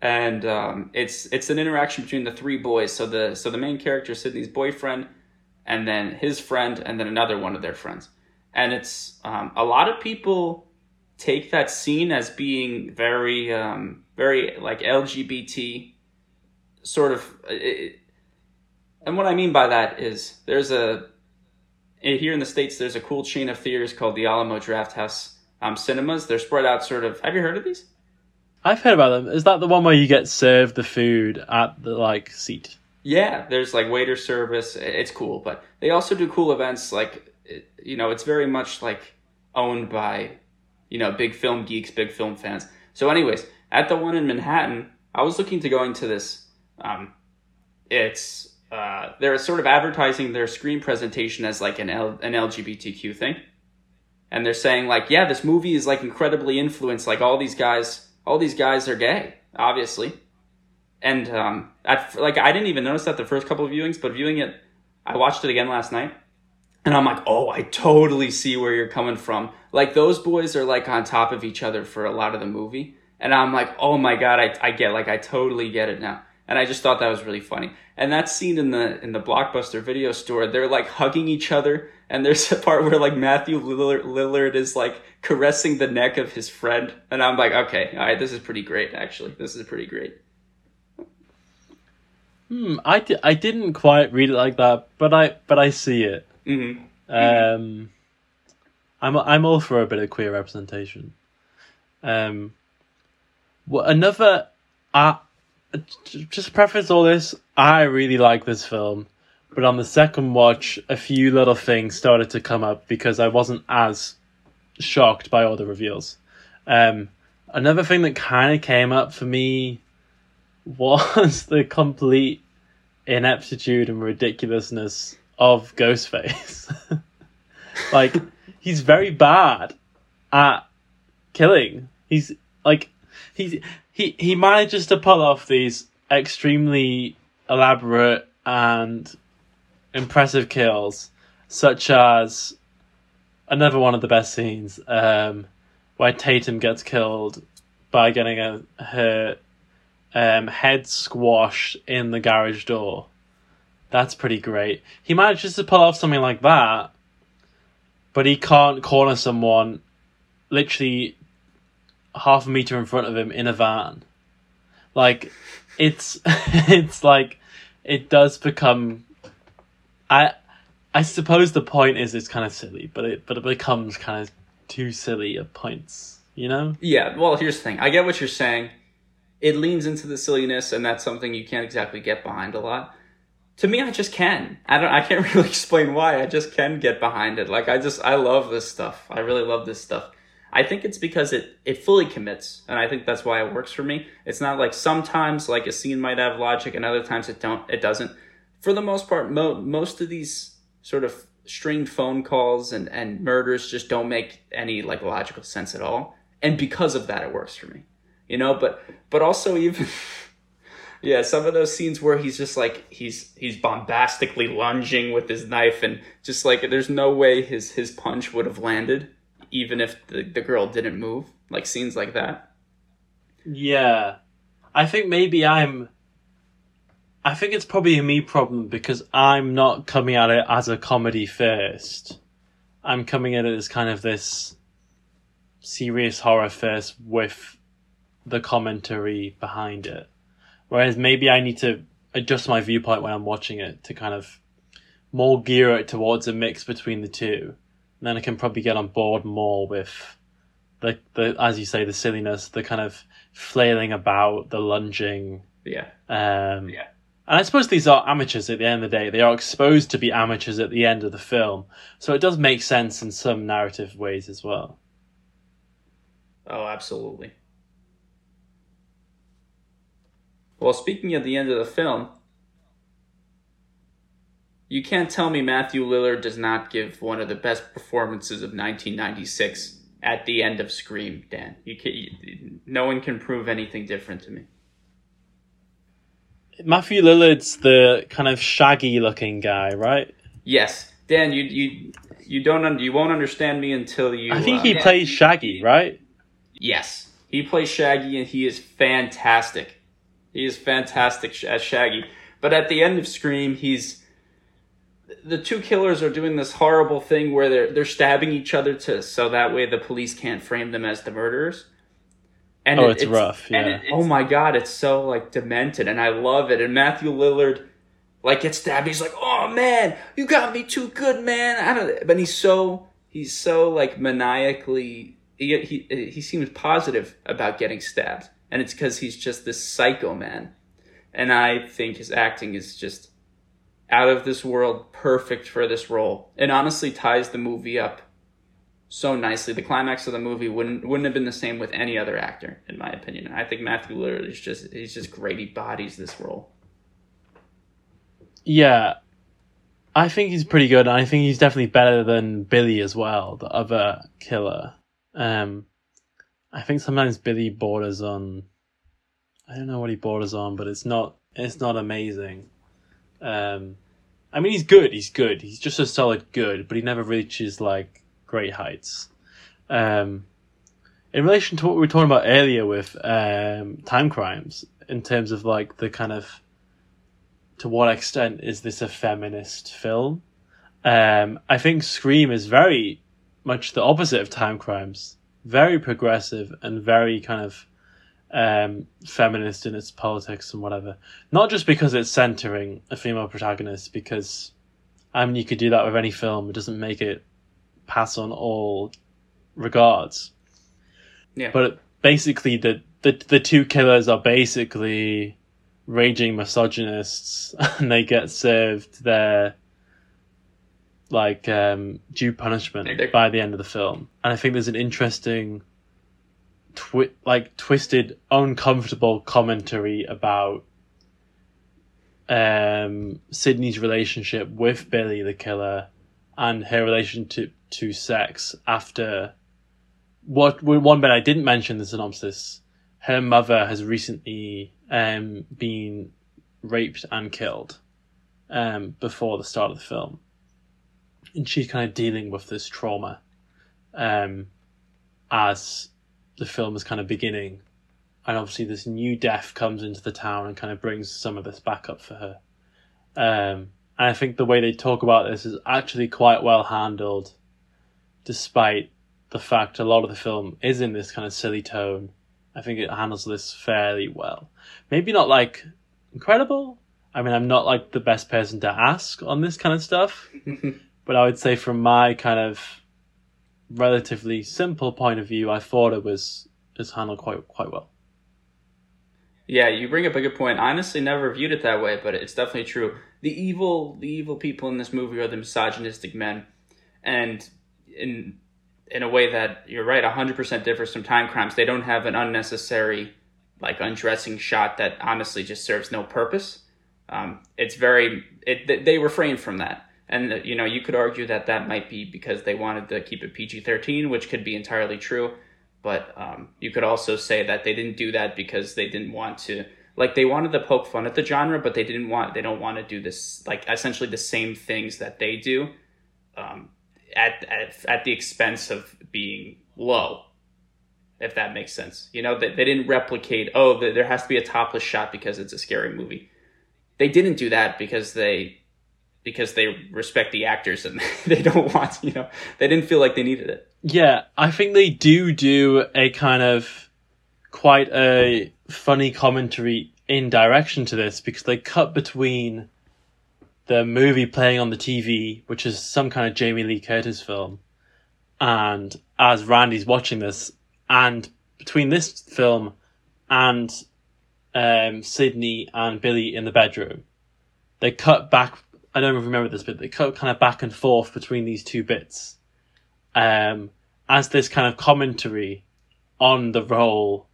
and um, it's it's an interaction between the three boys. So the so the main character Sidney's boyfriend, and then his friend, and then another one of their friends. And it's um, a lot of people take that scene as being very um, very like LGBT sort of. It, and what I mean by that is there's a here in the states there's a cool chain of theaters called the Alamo Drafthouse um, Cinemas. They're spread out sort of. Have you heard of these? I've heard about them. Is that the one where you get served the food at the like seat? Yeah, there's like waiter service. It's cool, but they also do cool events. Like, you know, it's very much like owned by, you know, big film geeks, big film fans. So, anyways, at the one in Manhattan, I was looking to going to this. Um, it's uh, they're sort of advertising their screen presentation as like an L- an LGBTQ thing, and they're saying like, yeah, this movie is like incredibly influenced. Like all these guys, all these guys are gay, obviously and um, at, like I didn't even notice that the first couple of viewings, but viewing it, I watched it again last night, and I'm like, oh, I totally see where you're coming from. Like those boys are like on top of each other for a lot of the movie, and I'm like, oh my god, I, I get like I totally get it now, and I just thought that was really funny. And that scene in the in the blockbuster video store, they're like hugging each other, and there's a part where like Matthew Lillard, Lillard is like caressing the neck of his friend, and I'm like, okay, all right, this is pretty great actually. This is pretty great. Hmm, I, di- I didn't quite read it like that, but I but I see it. hmm Um, I'm I'm all for a bit of queer representation. Um, well, another, uh, just preface all this, I really like this film, but on the second watch, a few little things started to come up because I wasn't as shocked by all the reveals. Um, another thing that kind of came up for me was the complete ineptitude and ridiculousness of Ghostface. <laughs> like he's very bad at killing. He's like he's he he manages to pull off these extremely elaborate and impressive kills, such as another one of the best scenes, um, where Tatum gets killed by getting a her um, head squashed in the garage door. That's pretty great. He manages to pull off something like that, but he can't corner someone literally half a meter in front of him in a van. Like it's <laughs> it's like it does become I I suppose the point is it's kind of silly, but it but it becomes kind of too silly at points, you know? Yeah, well, here's the thing. I get what you're saying. It leans into the silliness, and that's something you can't exactly get behind a lot. To me, I just can. I don't. I can't <laughs> really explain why. I just can get behind it. Like I just, I love this stuff. I really love this stuff. I think it's because it it fully commits, and I think that's why it works for me. It's not like sometimes like a scene might have logic, and other times it don't. It doesn't. For the most part, mo- most of these sort of stringed phone calls and and murders just don't make any like logical sense at all, and because of that, it works for me. You know, but but also even <laughs> yeah, some of those scenes where he's just like he's he's bombastically lunging with his knife and just like there's no way his his punch would have landed even if the, the girl didn't move. Like scenes like that. Yeah. I think maybe I'm I think it's probably a me problem because I'm not coming at it as a comedy first. I'm coming at it as kind of this serious horror first with the commentary behind it. Whereas maybe I need to adjust my viewpoint when I'm watching it to kind of more gear it towards a mix between the two. And then I can probably get on board more with the the as you say, the silliness, the kind of flailing about, the lunging. Yeah. Um, Yeah. And I suppose these are amateurs at the end of the day. They are exposed to be amateurs at the end of the film. So it does make sense in some narrative ways as well. Oh, absolutely. Well, speaking of the end of the film, you can't tell me Matthew Lillard does not give one of the best performances of 1996 at the end of Scream, Dan. You can, you, no one can prove anything different to me. Matthew Lillard's the kind of shaggy looking guy, right? Yes, Dan, you you you don't un- you won't understand me until you. I think uh, he plays Shaggy, right? Yes, he plays Shaggy, and he is fantastic. He is fantastic as Shaggy. But at the end of Scream, he's the two killers are doing this horrible thing where they're they're stabbing each other to so that way the police can't frame them as the murderers. And Oh, it's rough, and yeah. it- oh my god, it's so like demented, and I love it. And Matthew Lillard like gets stabbed. He's like, "Oh man, you got me too good, man." I don't. But he's so he's so like maniacally. He he he seems positive about getting stabbed, and it's because he's just this psycho man. And I think his acting is just out of this world, perfect for this role. It honestly ties the movie up so nicely. The climax of the movie wouldn't wouldn't have been the same with any other actor, in my opinion. I think Matthew Lillard is just he's just great. He bodies this role. Yeah, I think he's pretty good. I think he's definitely better than Billy as well, the other killer. Um, I think sometimes Billy borders on. I don't know what he borders on, but it's not. It's not amazing. Um, I mean, he's good. He's good. He's just a solid good, but he never reaches like great heights. Um, in relation to what we were talking about earlier with um, Timecrimes, in terms of like the kind of to what extent is this a feminist film? Um, I think Scream is very much the opposite of Timecrimes, very progressive and very kind of um, feminist in its politics and whatever. Not just because it's centering a female protagonist, because I mean you could do that with any film. It doesn't make it pass on all regards. Yeah. But basically, the the the two killers are basically raging misogynists, <laughs> and they get served their like um, due punishment by the end of the film. And I think there's an interesting, twi- like twisted, uncomfortable commentary about um, Sidney's relationship with Billy the killer and her relationship to to sex after what one bit I didn't mention in the synopsis. Her mother has recently um, been raped and killed um, before the start of the film, and she's kind of dealing with this trauma um, as the film is kind of beginning, and obviously this new death comes into the town and kind of brings some of this back up for her. Um, and I think the way they talk about this is actually quite well handled, despite the fact a lot of the film is in this kind of silly tone. I think it handles this fairly well. Maybe not like incredible. I mean, I'm not like the best person to ask on this kind of stuff, <laughs> but I would say from my kind of relatively simple point of view, I thought it was is handled quite quite well. Yeah, you bring up a good point. I honestly never viewed it that way, but it's definitely true. The evil, the evil people in this movie are the misogynistic men, and in in a way that you're right, hundred percent differs from Timecrimes. They don't have an unnecessary, like undressing shot that honestly just serves no purpose. Um, it's very it they- they refrain from that, and you know you could argue that that might be because they wanted to keep it PG thirteen, which could be entirely true. But um, you could also say that they didn't do that because they didn't want to like they wanted to poke fun at the genre, but they didn't want they don't want to do this like essentially the same things that they do um, at, at at the expense of being low. If that makes sense, you know they, they didn't replicate. Oh, th- there has to be a topless shot because it's a scary movie. They didn't do that because they because they respect the actors and <laughs> they don't want you know they didn't feel like they needed it. Yeah, I think they do do a kind of quite a funny commentary in direction to this because they cut between the movie playing on the TV, which is some kind of Jamie Lee Curtis film, and as Randy's watching this, and between this film and um, Sidney and Billy in the bedroom, they cut back. I don't remember this bit. They cut kind of back and forth between these two bits um, as this kind of commentary on the role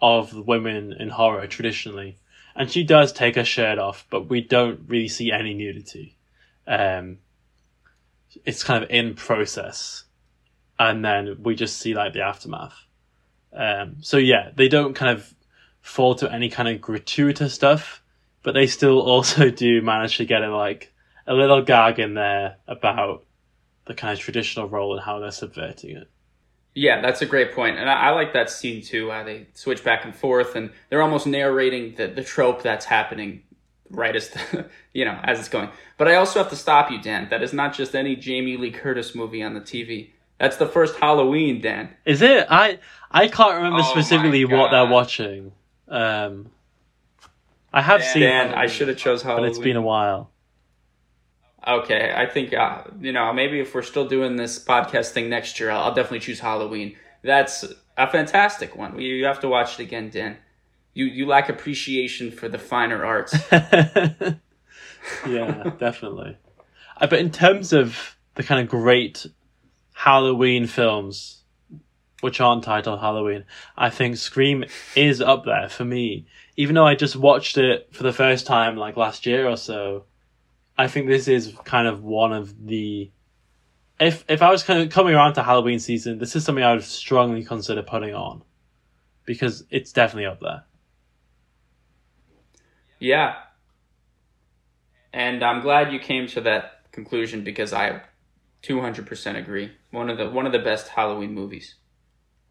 of women in horror traditionally. And she does take her shirt off, but we don't really see any nudity. Um, it's kind of in process, and then we just see like the aftermath. Um, so yeah, they don't kind of fall to any kind of gratuitous stuff, but they still <laughs> also do manage to get it like a little gag in there about the kind of traditional role and how they're subverting it. Yeah, that's a great point, and I, I like that scene too. How they switch back and forth, and they're almost narrating the the trope that's happening right as the, <laughs> you know as it's going. But I also have to stop you, Dan. That is not just any Jamie Lee Curtis movie on the TV. That's the first Halloween, Dan. Is it? I I can't remember Oh specifically what they're watching. Um, I have seen, Dan, I should have chose Halloween. but it's been a while. Okay, I think uh, you know maybe if we're still doing this podcast thing next year, I'll, definitely choose Halloween. That's a fantastic one. You you have to watch it again, Dan. you you lack appreciation for the finer arts. <laughs> yeah, definitely. Uh, but in terms of the kind of great Halloween films, which aren't titled Halloween, I think Scream is up there for me. Even though I just watched it for the first time like last year or so, I think this is kind of one of the. If if I was kind of coming around to Halloween season, this is something I would strongly consider putting on, because it's definitely up there. Yeah. And I'm glad you came to that conclusion because I 200% agree. One of the one of the best Halloween movies.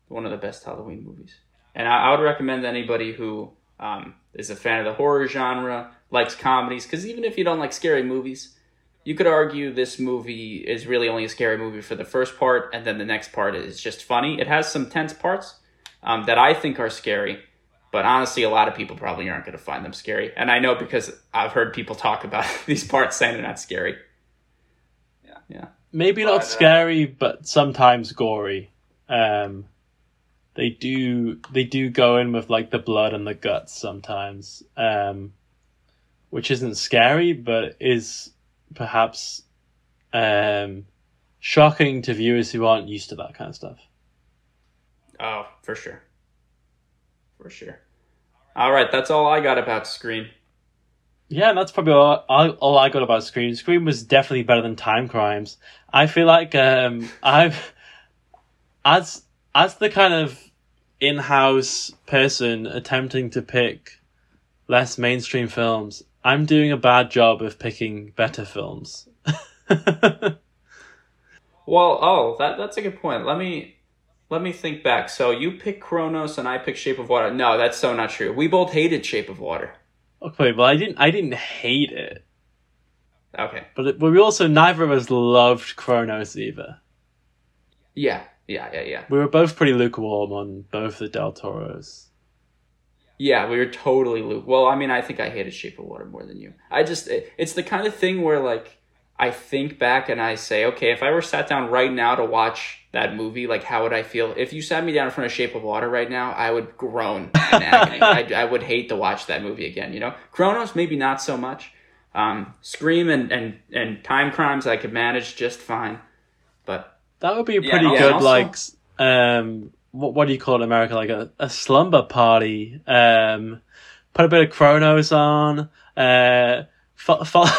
One of the best Halloween movies. And I, I would recommend anybody who um, is a fan of the horror genre, likes comedies, because even if you don't like scary movies, you could argue this movie is really only a scary movie for the first part, and then the next part is just funny. It has some tense parts um, that I think are scary, but honestly, a lot of people probably aren't going to find them scary. And I know because I've heard people talk about <laughs> these parts saying they're not scary. Yeah. Yeah. Maybe not But, uh, scary, but sometimes gory. Um, they do they do go in with like the blood and the guts sometimes, um, which isn't scary, but is perhaps um, shocking to viewers who aren't used to that kind of stuff. Oh, for sure. For sure. All right, that's all I got about Scream. Yeah, that's probably all, all, all I got about Scream. Scream was definitely better than Timecrimes. I feel like um, <laughs> I've as as the kind of in-house person attempting to pick less mainstream films. I'm doing a bad job of picking better films. <laughs> Well, oh, that that's a good point. Let me let me think back. So you pick Cronos and I pick Shape of Water. No, that's so not true. We both hated Shape of Water. okay, well, I didn't I didn't hate it, Okay. but it, but we also neither of us loved Cronos either. Yeah, yeah, yeah, yeah. We were both pretty lukewarm on both the Del Toros. Yeah, we were totally Luke. Well, I mean, I think I hated Shape of Water more than you. I just, it, it's the kind of thing where, like, I think back and I say, okay, if I were sat down right now to watch that movie, like, how would I feel? If you sat me down in front of Shape of Water right now, I would groan in <laughs> agony. I, I would hate to watch that movie again, you know? Cronos, maybe not so much. Um, Scream and, and, and Timecrimes, I could manage just fine. But, That would be a pretty and good, also- like, um, what what do you call it in America? Like a, a slumber party. Um, put a bit of Cronos on. Uh, fo- fo- <laughs>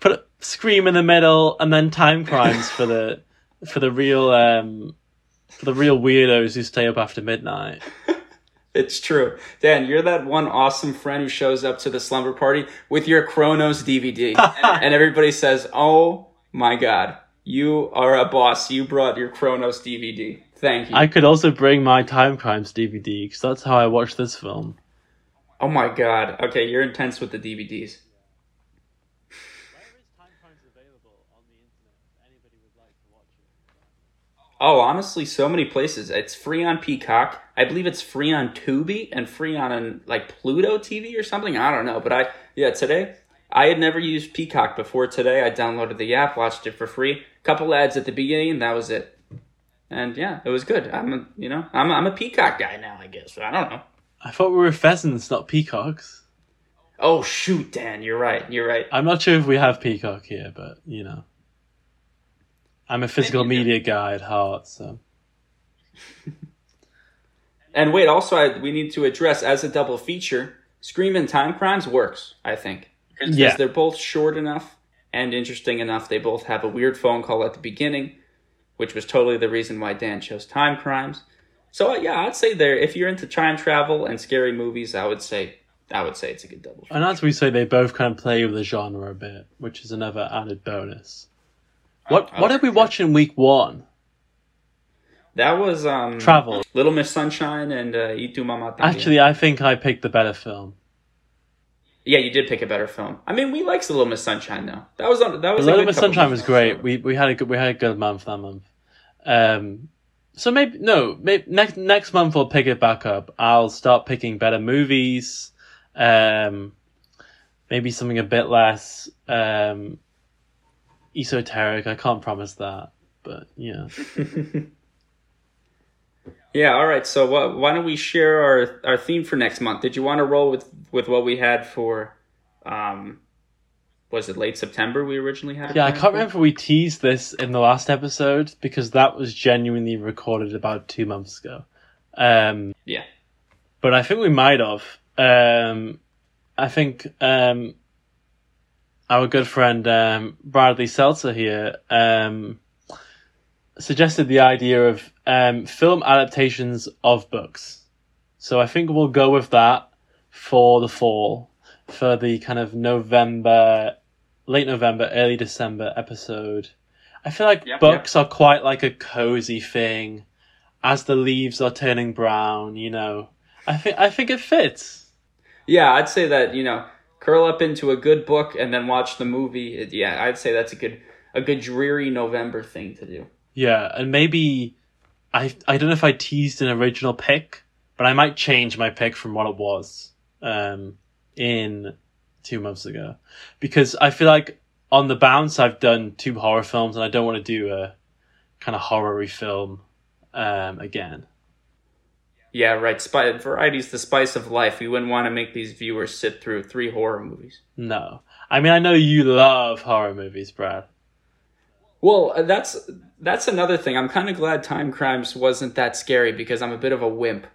put a Scream in the middle, and then Timecrimes for the for the real um for the real weirdos who stay up after midnight. <laughs> It's true. Dan, you're that one awesome friend who shows up to the slumber party with your Cronos DVD. <laughs> and everybody says, Oh my god, you are a boss. You brought your Cronos DVD. Thank you. I could also bring my Timecrimes DVD because that's how I watched this film. oh my god. Okay, you're intense with the DVDs. Oh, honestly, so many places. It's free on Peacock. I believe it's free on Tubi and free on like Pluto TV or something. I don't know, but I yeah today I had never used Peacock before. Today I downloaded the app, watched it for free. Couple ads at the beginning, and that was it. And yeah, it was good. I'm a you know I'm a, I'm a Peacock guy now. I guess I don't know. I thought we were pheasants, not peacocks. Oh shoot, Dan, you're right. You're right. I'm not sure if we have Peacock here, but you know, I'm a physical media guy at heart, so <laughs> And wait, also I, we need to address as a double feature, Scream and Timecrimes works. I think. Because Yeah. they're both short enough and interesting enough. They both have a weird phone call at the beginning, which was totally the reason why Dan chose Timecrimes. So uh, yeah, I'd say there. If you're into time travel and scary movies, I would say I would say it's a good double. and as we say, they both kind of play with the genre a bit, which is another added bonus. What Oh, what did we sure. watch in week one? That was um Travel. Little Miss Sunshine and uh, Y Tu Mamá. Actually, I think I picked the better film. Yeah, you did pick a better film. I mean, we liked Little Miss Sunshine though. That was on- that was a Little Miss Sunshine was great. We we had a good we had a good month that month. Um, so maybe no, maybe next next month we'll pick it back up. I'll start picking better movies. Um, maybe something a bit less um esoteric. I can't promise that, but yeah. <laughs> Yeah, all right. So wh- why don't we share our, our theme for next month? Did you want to roll with, with what we had for, um, was it late September we originally had? Yeah, I can't for? remember if we teased this in the last episode because that was genuinely recorded about two months ago. Um, Yeah. but I think we might have. Um, I think um, our good friend um, Bradley Seltzer here um, suggested the idea of um, film adaptations of books. So I think we'll go with that for the fall, for the kind of November, late November, early December episode. I feel like Yep, books are quite like a cozy thing as the leaves are turning brown, you know. I think I think it fits. Yeah, I'd say that, you know, curl up into a good book and then watch the movie. It- yeah, I'd say that's a good a good dreary November thing to do. Yeah, and maybe I I don't know if I teased an original pick, but I might change my pick from what it was um in two months ago. Because I feel like on the bounce I've done two horror films and I don't want to do a kind of horror film um again. Yeah, right. Spi- variety's the spice of life. We wouldn't want to make these viewers sit through three horror movies. No. I mean I know you love horror movies, Brad. Well, uh, that's that's another thing. I'm kind of glad Timecrimes wasn't that scary because I'm a bit of a wimp.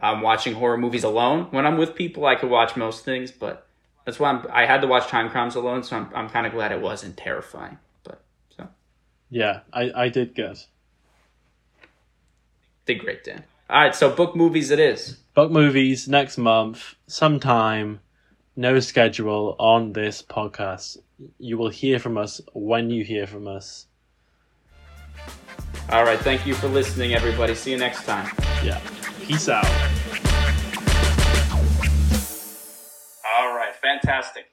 I'm watching horror movies alone. When I'm with people, I could watch most things, but that's why I'm, I had to watch Timecrimes alone. So I'm I'm kind of glad it wasn't terrifying. But so Yeah, I, I did good. did great, Dan. All right, so book movies it is. Book movies next month, sometime, no schedule on this podcast. You will hear from us when you hear from us. All right, thank you for listening, everybody. See you next time. Yeah. Peace out. All right, fantastic.